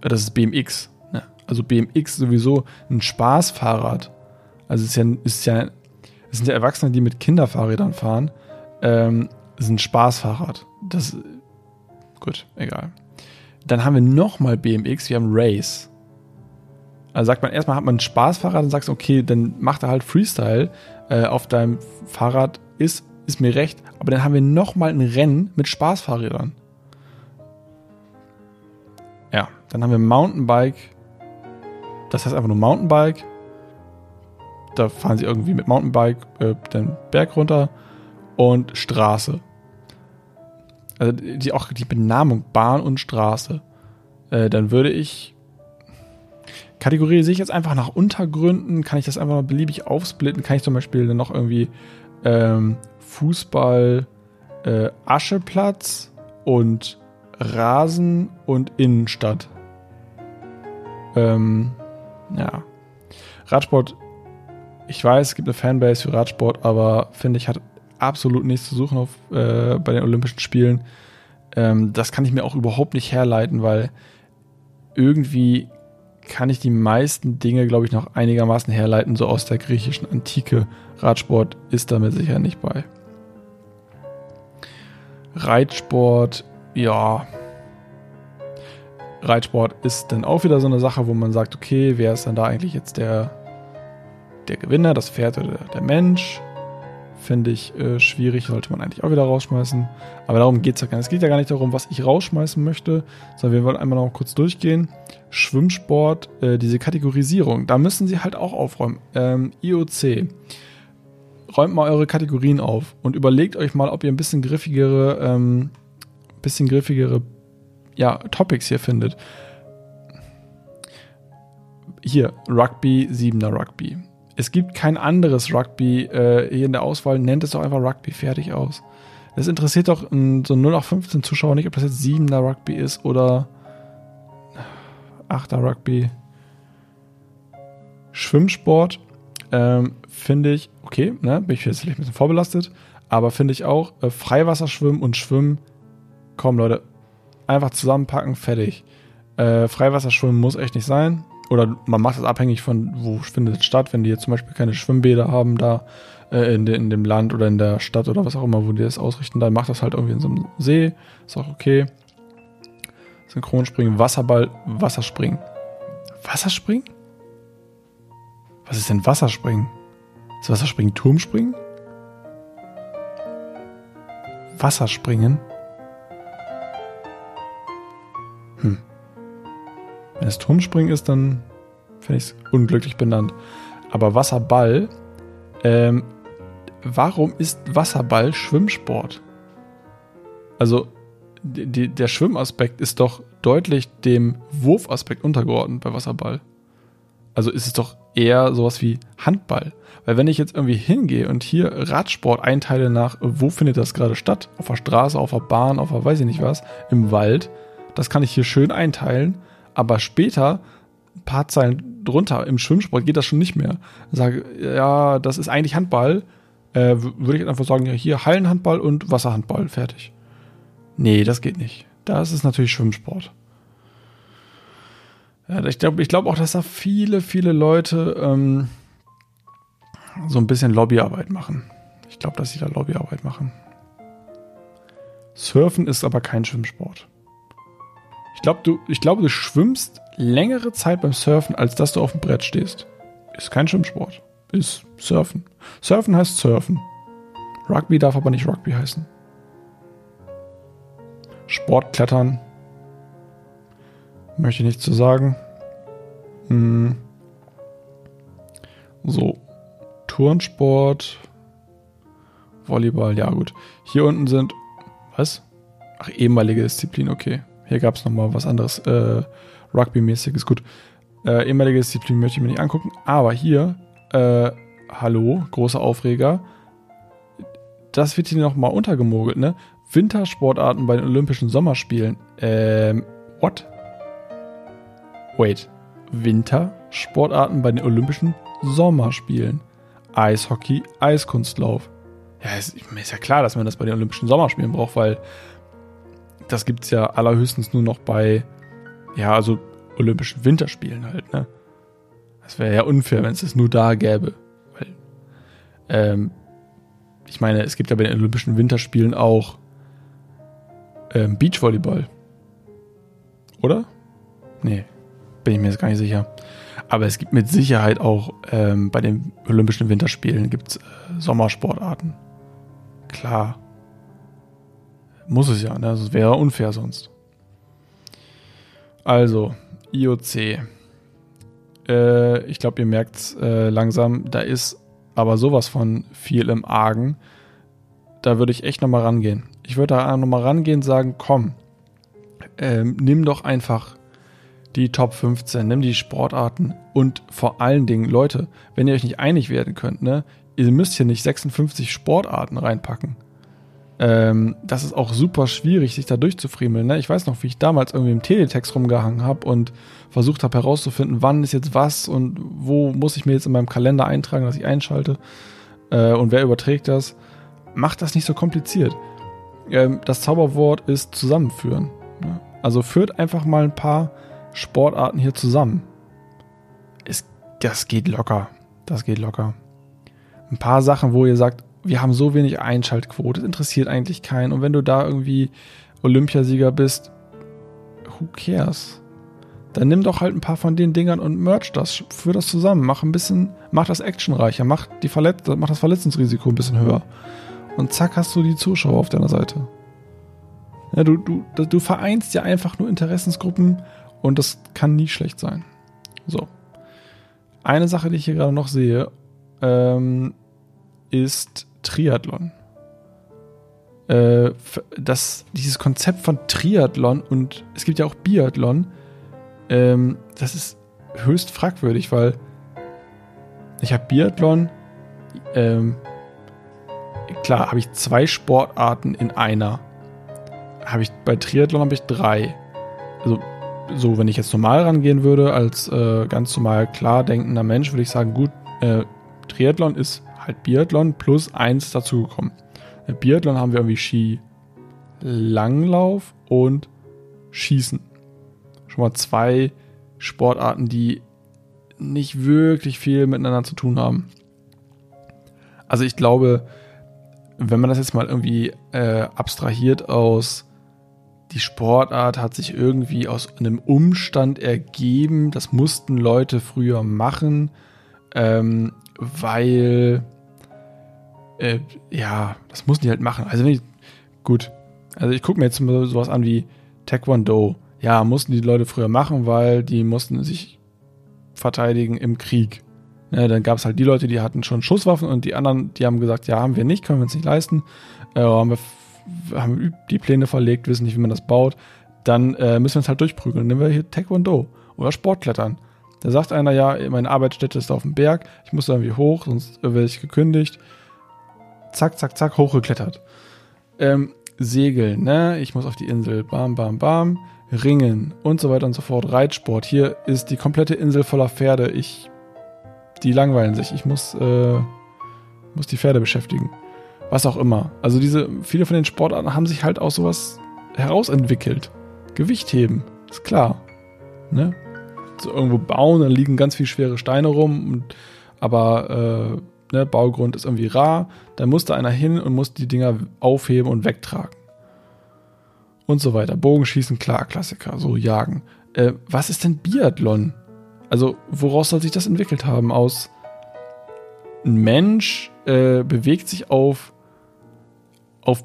[SPEAKER 1] das ist BMX. Ne? Also BMX sowieso ein Spaßfahrrad. Also es ist ja, ist ja, es sind ja Erwachsene, die mit Kinderfahrrädern fahren. Ähm, es ist ein Spaßfahrrad. Das, gut, egal. Dann haben wir nochmal BMX, wir haben Race. Also sagt man, erstmal hat man ein Spaßfahrrad und sagst, okay, dann macht er halt Freestyle äh, auf deinem Fahrrad, ist, ist mir recht. Aber dann haben wir nochmal ein Rennen mit Spaßfahrrädern. Ja, dann haben wir Mountainbike. Das heißt einfach nur Mountainbike. Da fahren sie irgendwie mit Mountainbike äh, den Berg runter. Und Straße. Also die, auch die Benamung Bahn und Straße. Äh, dann würde ich. Kategorisiere ich jetzt einfach nach Untergründen, kann ich das einfach mal beliebig aufsplitten, kann ich zum Beispiel dann noch irgendwie ähm, Fußball, äh, Ascheplatz und Rasen und Innenstadt. Ähm, ja. Radsport, ich weiß, es gibt eine Fanbase für Radsport, aber finde ich, hat absolut nichts zu suchen auf, äh, bei den Olympischen Spielen. Ähm, das kann ich mir auch überhaupt nicht herleiten, weil irgendwie kann ich die meisten Dinge, glaube ich, noch einigermaßen herleiten, so aus der griechischen Antike. Radsport ist damit sicher nicht bei. Reitsport, ja. Reitsport ist dann auch wieder so eine Sache, wo man sagt, okay, wer ist dann da eigentlich jetzt der, der Gewinner, das Pferd oder der Mensch? Finde ich äh, schwierig, sollte man eigentlich auch wieder rausschmeißen. Aber darum geht es ja gar nicht. Es geht ja gar nicht darum, was ich rausschmeißen möchte, sondern wir wollen einmal noch kurz durchgehen. Schwimmsport, äh, diese Kategorisierung, da müssen Sie halt auch aufräumen. Ähm, IOC, räumt mal eure Kategorien auf und überlegt euch mal, ob ihr ein bisschen griffigere, ähm, bisschen griffigere ja, Topics hier findet. Hier, Rugby, 7er Rugby es gibt kein anderes Rugby äh, hier in der Auswahl. Nennt es doch einfach Rugby fertig aus. Es interessiert doch ein, so 0 auf 15 Zuschauer nicht, ob das jetzt 7er Rugby ist oder 8er Rugby. Schwimmsport ähm, finde ich, okay, ne, bin ich jetzt vielleicht ein bisschen vorbelastet, aber finde ich auch, äh, Freiwasserschwimmen und Schwimmen komm Leute, einfach zusammenpacken, fertig. Äh, Freiwasserschwimmen muss echt nicht sein. Oder man macht das abhängig von, wo findet es statt. Wenn die jetzt zum Beispiel keine Schwimmbäder haben da äh, in, de, in dem Land oder in der Stadt oder was auch immer, wo die das ausrichten, dann macht das halt irgendwie in so einem See. Ist auch okay. Synchronspringen, Wasserball, Wasserspringen. Wasserspringen? Was ist denn Wasserspringen? Ist Wasserspringen Turmspringen? Wasserspringen? Hm. Wenn es Turmspringen ist, dann finde ich es unglücklich benannt. Aber Wasserball, ähm, warum ist Wasserball Schwimmsport? Also, die, der Schwimmaspekt ist doch deutlich dem Wurfaspekt untergeordnet bei Wasserball. Also ist es doch eher sowas wie Handball. Weil wenn ich jetzt irgendwie hingehe und hier Radsport einteile nach, wo findet das gerade statt? Auf der Straße, auf der Bahn, auf der weiß ich nicht was, im Wald, das kann ich hier schön einteilen. Aber später, ein paar Zeilen drunter, im Schwimmsport geht das schon nicht mehr. Sage, ja, das ist eigentlich Handball. Äh, würde ich einfach sagen, ja, hier Hallenhandball und Wasserhandball, fertig. Nee, das geht nicht. Das ist natürlich Schwimmsport. Ich glaube ich glaub auch, dass da viele, viele Leute ähm, so ein bisschen Lobbyarbeit machen. Ich glaube, dass sie da Lobbyarbeit machen. Surfen ist aber kein Schwimmsport. Ich glaube, du, ich du schwimmst längere Zeit beim Surfen, als dass du auf dem Brett stehst. Ist kein Schwimmsport. Ist Surfen. Surfen heißt Surfen. Rugby darf aber nicht Rugby heißen. Sportklettern. Möchte ich nichts zu sagen. Hm. So. Turnsport. Volleyball, ja gut. Hier unten sind. Was? Ach, ehemalige Disziplin, okay. Hier gab es nochmal was anderes. Äh, Rugby-mäßiges, gut. Äh, ehemalige Disziplin möchte ich mir nicht angucken. Aber hier, äh, hallo, großer Aufreger. Das wird hier nochmal untergemogelt, ne? Wintersportarten bei den Olympischen Sommerspielen. Ähm, what? Wait. Wintersportarten bei den Olympischen Sommerspielen. Eishockey, Eiskunstlauf. Ja, ist, ist ja klar, dass man das bei den Olympischen Sommerspielen braucht, weil das gibt es ja allerhöchstens nur noch bei, ja, also Olympischen Winterspielen halt, ne? Das wäre ja unfair, wenn es das nur da gäbe. Weil, ähm, ich meine, es gibt ja bei den Olympischen Winterspielen auch ähm, Beachvolleyball. Oder? Nee, bin ich mir jetzt gar nicht sicher. Aber es gibt mit Sicherheit auch ähm, bei den Olympischen Winterspielen gibt's, äh, Sommersportarten. Klar. Muss es ja, ne? Das wäre unfair sonst. Also, IOC. Äh, ich glaube, ihr merkt es äh, langsam, da ist aber sowas von viel im Argen. Da würde ich echt nochmal rangehen. Ich würde da nochmal rangehen und sagen, komm, ähm, nimm doch einfach die Top 15, nimm die Sportarten und vor allen Dingen, Leute, wenn ihr euch nicht einig werden könnt, ne, ihr müsst hier nicht 56 Sportarten reinpacken. Ähm, das ist auch super schwierig, sich da durchzufriemeln. Ne? Ich weiß noch, wie ich damals irgendwie im Teletext rumgehangen habe und versucht habe herauszufinden, wann ist jetzt was und wo muss ich mir jetzt in meinem Kalender eintragen, dass ich einschalte äh, und wer überträgt das. Macht das nicht so kompliziert. Ähm, das Zauberwort ist zusammenführen. Ne? Also führt einfach mal ein paar Sportarten hier zusammen. Es, das geht locker. Das geht locker. Ein paar Sachen, wo ihr sagt, wir haben so wenig Einschaltquote, das interessiert eigentlich keinen. Und wenn du da irgendwie Olympiasieger bist, who cares? Dann nimm doch halt ein paar von den Dingern und merch das, führ das zusammen, mach ein bisschen, mach das actionreicher, mach, die Verletz mach das Verletzungsrisiko ein bisschen höher. Und zack, hast du die Zuschauer auf deiner Seite. Ja, du, du, du vereinst ja einfach nur Interessensgruppen und das kann nie schlecht sein. So. Eine Sache, die ich hier gerade noch sehe, ähm, ist Triathlon. Äh, das, dieses Konzept von Triathlon und es gibt ja auch Biathlon, ähm, das ist höchst fragwürdig, weil ich habe Biathlon, ähm, klar, habe ich zwei Sportarten in einer. Habe ich bei Triathlon habe ich drei. Also so, wenn ich jetzt normal rangehen würde, als äh, ganz normal klar denkender Mensch, würde ich sagen, gut, äh, Triathlon ist halt Biathlon plus eins dazugekommen. Biathlon haben wir irgendwie Ski, Langlauf und Schießen. Schon mal zwei Sportarten, die nicht wirklich viel miteinander zu tun haben. Also ich glaube, wenn man das jetzt mal irgendwie äh, abstrahiert aus die Sportart hat sich irgendwie aus einem Umstand ergeben, das mussten Leute früher machen, ähm, weil äh, ja, das mussten die halt machen. Also ich, gut, also ich gucke mir jetzt mal sowas an wie Taekwondo. Ja, mussten die Leute früher machen, weil die mussten sich verteidigen im Krieg. Ja, dann gab es halt die Leute, die hatten schon Schusswaffen und die anderen, die haben gesagt, ja, haben wir nicht, können wir uns nicht leisten. Äh, haben wir haben die Pläne verlegt, wissen nicht, wie man das baut. Dann äh, müssen wir uns halt durchprügeln. Nehmen wir hier Taekwondo oder Sportklettern. Da sagt einer, ja, meine Arbeitsstätte ist auf dem Berg, ich muss da irgendwie hoch, sonst werde ich gekündigt. Zack, zack, zack, hochgeklettert. Ähm, Segeln, ne? Ich muss auf die Insel, bam, bam, bam. Ringen und so weiter und so fort. Reitsport. Hier ist die komplette Insel voller Pferde. Ich die langweilen sich. Ich muss, äh, muss die Pferde beschäftigen. Was auch immer. Also diese, viele von den Sportarten haben sich halt auch sowas herausentwickelt. Gewicht heben, ist klar. Ne? So irgendwo bauen, dann liegen ganz viele schwere Steine rum, und, aber äh, ne, Baugrund ist irgendwie rar. Dann muss da einer hin und muss die Dinger aufheben und wegtragen. Und so weiter. Bogenschießen, klar, Klassiker, so jagen. Äh, was ist denn Biathlon? Also, woraus soll sich das entwickelt haben? Aus ein Mensch äh, bewegt sich auf, auf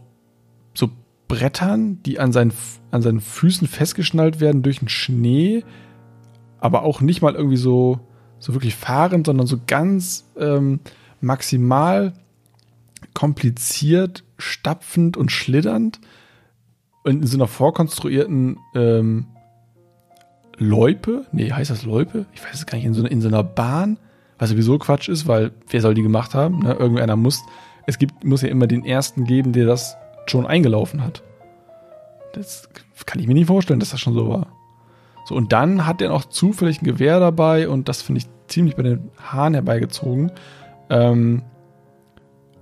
[SPEAKER 1] so Brettern, die an seinen, an seinen Füßen festgeschnallt werden durch den Schnee, aber auch nicht mal irgendwie so, so wirklich fahrend, sondern so ganz ähm, maximal kompliziert, stapfend und schlitternd in so einer vorkonstruierten ähm, Loipe, nee, heißt das Loipe? Ich weiß es gar nicht, in so, in so einer Bahn, was sowieso Quatsch ist, weil wer soll die gemacht haben? Ne? Irgendeiner muss, es gibt, muss ja immer den ersten geben, der das schon eingelaufen hat. Das kann ich mir nicht vorstellen, dass das schon so war. So, und dann hat er noch zufällig ein Gewehr dabei und das finde ich ziemlich bei den Haaren herbeigezogen. Ähm,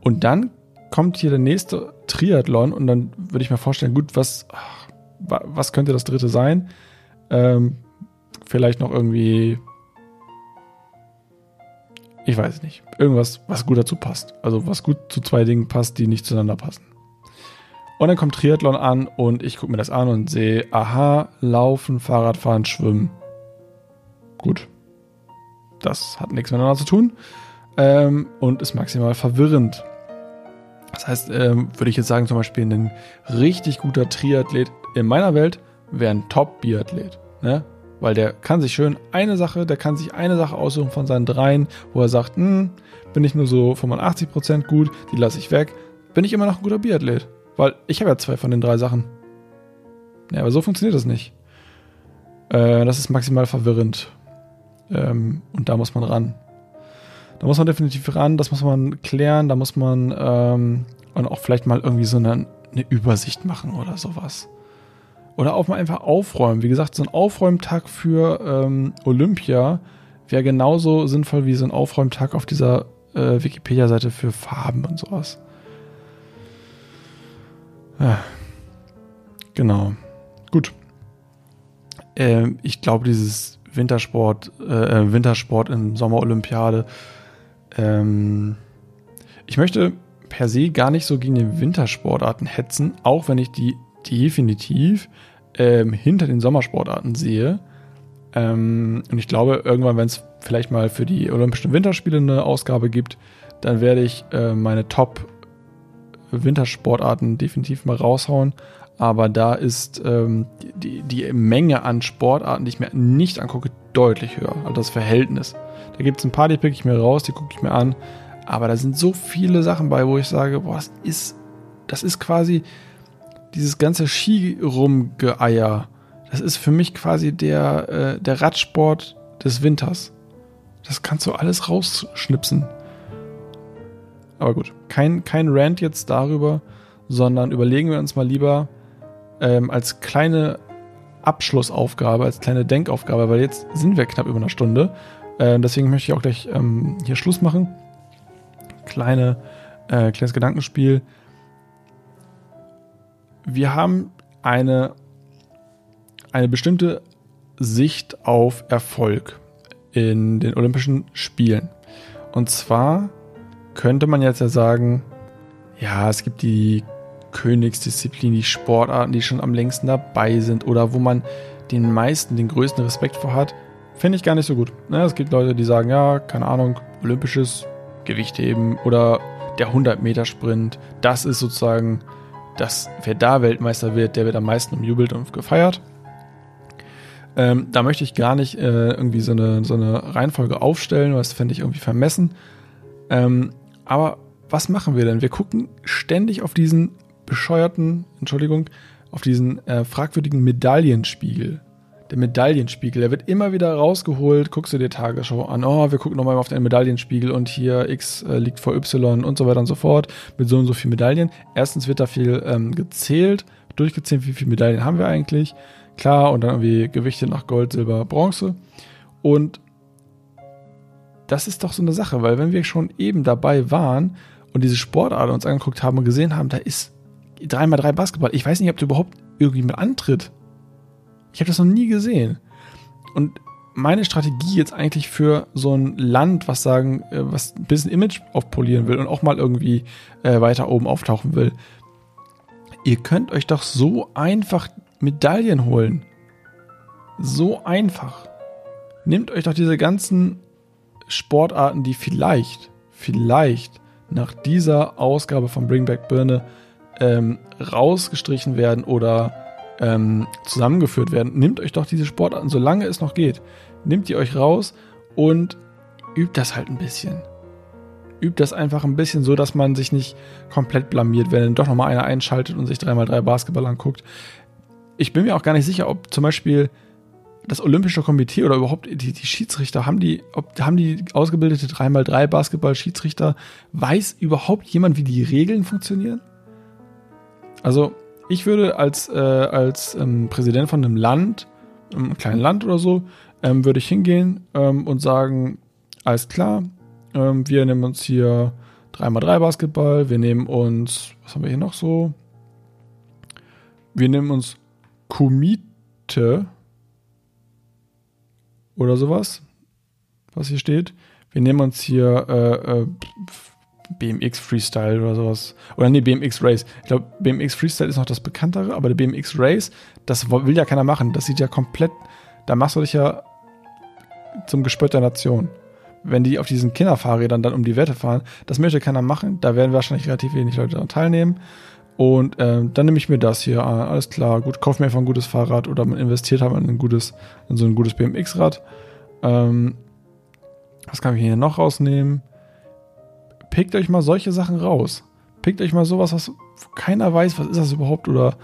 [SPEAKER 1] und dann kommt hier der nächste Triathlon und dann würde ich mir vorstellen, gut, was, was könnte das dritte sein? Ähm, vielleicht noch irgendwie, ich weiß nicht, irgendwas, was gut dazu passt. Also was gut zu zwei Dingen passt, die nicht zueinander passen. Und dann kommt Triathlon an und ich gucke mir das an und sehe, aha, laufen, Fahrradfahren, schwimmen. Gut. Das hat nichts miteinander zu tun ähm, und ist maximal verwirrend. Das heißt, ähm, würde ich jetzt sagen, zum Beispiel ein richtig guter Triathlet in meiner Welt wäre ein Top-Biathlet. Ne? Weil der kann sich schön eine Sache, der kann sich eine Sache aussuchen von seinen dreien, wo er sagt, hm, bin ich nur so 85% gut, die lasse ich weg, bin ich immer noch ein guter Biathlet. Weil ich habe ja zwei von den drei Sachen. Ja, aber so funktioniert das nicht. Äh, das ist maximal verwirrend. Ähm, und da muss man ran. Da muss man definitiv ran, das muss man klären, da muss man ähm, und auch vielleicht mal irgendwie so eine, eine Übersicht machen oder sowas. Oder auch mal einfach aufräumen. Wie gesagt, so ein Aufräumtag für ähm, Olympia wäre genauso sinnvoll wie so ein Aufräumtag auf dieser äh, Wikipedia-Seite für Farben und sowas. Ja. Genau. Gut. Ähm, ich glaube, dieses Wintersport, äh, äh, Wintersport in Sommerolympiade, ähm, ich möchte per se gar nicht so gegen die Wintersportarten hetzen, auch wenn ich die definitiv ähm, hinter den Sommersportarten sehe. Ähm, und ich glaube, irgendwann, wenn es vielleicht mal für die Olympischen Winterspiele eine Ausgabe gibt, dann werde ich äh, meine Top-Wintersportarten definitiv mal raushauen. Aber da ist ähm, die, die Menge an Sportarten, die ich mir nicht angucke, deutlich höher. Also das Verhältnis. Da gibt es ein paar, die pick ich mir raus, die gucke ich mir an. Aber da sind so viele Sachen bei, wo ich sage, boah, das ist, das ist quasi, dieses ganze Ski-Rumgeeier, das ist für mich quasi der, äh, der Radsport des Winters. Das kannst du alles rausschnipsen. Aber gut, kein, kein Rant jetzt darüber, sondern überlegen wir uns mal lieber ähm, als kleine Abschlussaufgabe, als kleine Denkaufgabe, weil jetzt sind wir knapp über eine Stunde. Äh, deswegen möchte ich auch gleich ähm, hier Schluss machen. Kleine, äh, kleines Gedankenspiel wir haben eine, eine bestimmte Sicht auf Erfolg in den Olympischen Spielen. Und zwar könnte man jetzt ja sagen, ja, es gibt die Königsdisziplin, die Sportarten, die schon am längsten dabei sind oder wo man den meisten, den größten Respekt vor hat, finde ich gar nicht so gut. Ne, es gibt Leute, die sagen, ja, keine Ahnung, olympisches Gewichtheben oder der 100 Meter Sprint, das ist sozusagen das, wer da Weltmeister wird, der wird am meisten umjubelt und gefeiert. Ähm, da möchte ich gar nicht äh, irgendwie so eine, so eine Reihenfolge aufstellen, was fände ich irgendwie vermessen. Ähm, aber was machen wir denn? Wir gucken ständig auf diesen bescheuerten, Entschuldigung, auf diesen äh, fragwürdigen Medaillenspiegel. Der Medaillenspiegel, der wird immer wieder rausgeholt. Guckst du dir Tagesschau an, oh, wir gucken nochmal auf den Medaillenspiegel und hier X äh, liegt vor Y und so weiter und so fort mit so und so viel Medaillen. Erstens wird da viel ähm, gezählt, durchgezählt, wie viele Medaillen haben wir eigentlich. Klar, und dann irgendwie Gewichte nach Gold, Silber, Bronze. Und das ist doch so eine Sache, weil wenn wir schon eben dabei waren und diese Sportart uns angeguckt haben und gesehen haben, da ist 3x3 Basketball. Ich weiß nicht, ob der überhaupt irgendwie mit antritt. Ich habe das noch nie gesehen. Und meine Strategie jetzt eigentlich für so ein Land, was sagen, äh, was ein bisschen Image aufpolieren will und auch mal irgendwie äh, weiter oben auftauchen will. Ihr könnt euch doch so einfach Medaillen holen. So einfach. Nehmt euch doch diese ganzen Sportarten, die vielleicht, vielleicht nach dieser Ausgabe von Bring Back Birne ähm, rausgestrichen werden oder ähm, zusammengeführt werden, nehmt euch doch diese Sportarten, solange es noch geht, nehmt ihr euch raus und übt das halt ein bisschen. Übt das einfach ein bisschen so, dass man sich nicht komplett blamiert, wenn doch nochmal einer einschaltet und sich 3x3 Basketball anguckt. Ich bin mir auch gar nicht sicher, ob zum Beispiel das Olympische Komitee oder überhaupt die, die Schiedsrichter, haben die, ob, haben die ausgebildete 3x3 Basketball-Schiedsrichter, weiß überhaupt jemand, wie die Regeln funktionieren? Also, ich würde als, äh, als ähm, Präsident von einem Land, einem kleinen Land oder so, ähm, würde ich hingehen ähm, und sagen, alles klar, ähm, wir nehmen uns hier 3x3 Basketball, wir nehmen uns, was haben wir hier noch so? Wir nehmen uns Komite oder sowas, was hier steht. Wir nehmen uns hier äh, äh, BMX Freestyle oder sowas. Oder nee, BMX Race. Ich glaube, BMX Freestyle ist noch das bekanntere, aber der BMX Race, das will ja keiner machen. Das sieht ja komplett, da machst du dich ja zum Gespött der Nation. Wenn die auf diesen Kinderfahrrädern dann um die Wette fahren, das möchte keiner machen. Da werden wahrscheinlich relativ wenig Leute daran teilnehmen. Und ähm, dann nehme ich mir das hier an. Alles klar, gut, kauf mir einfach ein gutes Fahrrad oder man investiert halt in ein gutes, in so ein gutes BMX-Rad. Ähm, was kann ich hier noch rausnehmen? Pickt euch mal solche Sachen raus. Pickt euch mal sowas, was keiner weiß, was ist das überhaupt oder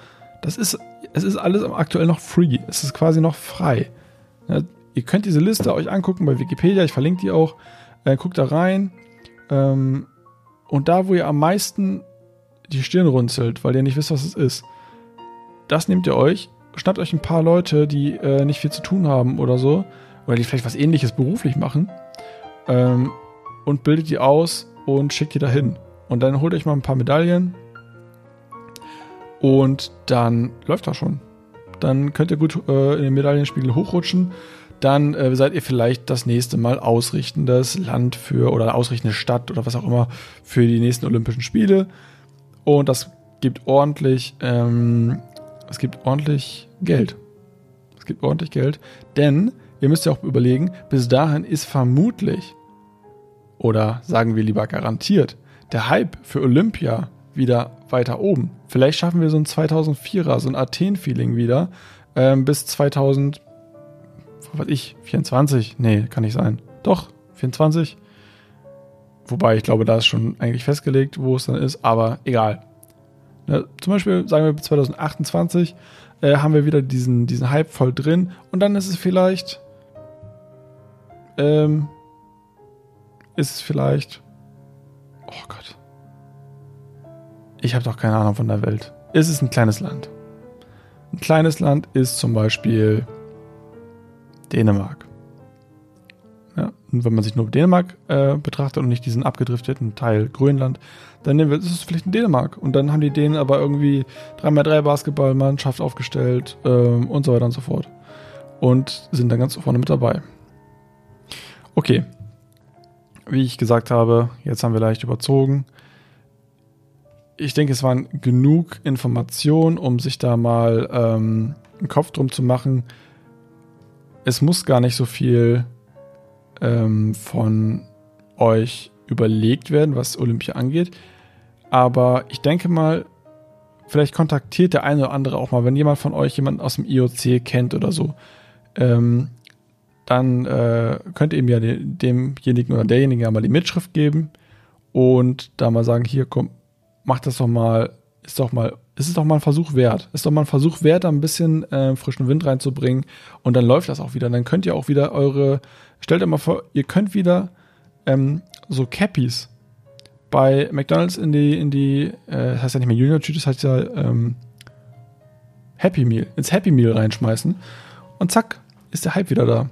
[SPEAKER 1] das ist, es ist alles aktuell noch free. Es ist quasi noch frei. Ja, ihr könnt diese Liste euch angucken bei Wikipedia, ich verlinke die auch. Äh, guckt da rein. Ähm, und da, wo ihr am meisten die Stirn runzelt, weil ihr nicht wisst, was es ist. Das nehmt ihr euch, schnappt euch ein paar Leute, die äh, nicht viel zu tun haben oder so, oder die vielleicht was ähnliches beruflich machen, ähm, und bildet die aus und schickt die dahin. Und dann holt euch mal ein paar Medaillen und dann läuft das schon. Dann könnt ihr gut äh, in den Medaillenspiegel hochrutschen. Dann äh, seid ihr vielleicht das nächste Mal ausrichtendes Land für oder ausrichtende Stadt oder was auch immer für die nächsten Olympischen Spiele. Und das gibt ordentlich, ähm, es gibt ordentlich Geld. Es gibt ordentlich Geld, denn ihr müsst ja auch überlegen, bis dahin ist vermutlich, oder sagen wir lieber garantiert, der Hype für Olympia wieder weiter oben. Vielleicht schaffen wir so ein 2004er, so ein Athen-Feeling wieder ähm, bis 2000, was ich, 24? Nee, kann nicht sein. Doch, 24? Wobei ich glaube, da ist schon eigentlich festgelegt, wo es dann ist, aber egal. Ne, zum Beispiel, sagen wir 2028, äh, haben wir wieder diesen, diesen Hype voll drin und dann ist es vielleicht. Ähm, ist es vielleicht. Oh Gott. Ich habe doch keine Ahnung von der Welt. Ist es ein kleines Land? Ein kleines Land ist zum Beispiel Dänemark. Ja, wenn man sich nur Dänemark äh, betrachtet und nicht diesen abgedrifteten Teil Grönland, dann nehmen wir, ist vielleicht in Dänemark. Und dann haben die Dänen aber irgendwie 3x3 Basketballmannschaft aufgestellt ähm, und so weiter und so fort. Und sind dann ganz vorne mit dabei. Okay. Wie ich gesagt habe, jetzt haben wir leicht überzogen. Ich denke, es waren genug Informationen, um sich da mal ähm, einen Kopf drum zu machen. Es muss gar nicht so viel ähm, von euch überlegt werden, was Olympia angeht. Aber ich denke mal, vielleicht kontaktiert der eine oder andere auch mal, wenn jemand von euch jemanden aus dem IOC kennt oder so. Ähm, dann äh, könnt ihr ihm ja demjenigen oder derjenigen ja mal die Mitschrift geben und da mal sagen, hier komm, mach das doch mal, ist doch mal, ist es doch mal ein Versuch wert. Ist doch mal ein Versuch wert, da ein bisschen äh, frischen Wind reinzubringen und dann läuft das auch wieder. Dann könnt ihr auch wieder eure Stellt euch mal vor, ihr könnt wieder ähm, so Cappies bei McDonalds in die, in die, äh, das heißt ja nicht mehr Junior Tüte, das heißt ja ähm, Happy Meal, ins Happy Meal reinschmeißen und zack, ist der Hype wieder da.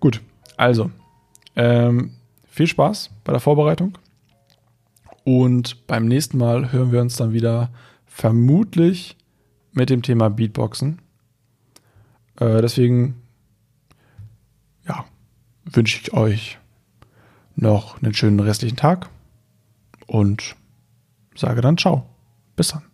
[SPEAKER 1] Gut, also, ähm, viel Spaß bei der Vorbereitung und beim nächsten Mal hören wir uns dann wieder vermutlich mit dem Thema Beatboxen. Äh, deswegen ja, wünsche ich euch noch einen schönen restlichen Tag und sage dann ciao. Bis dann.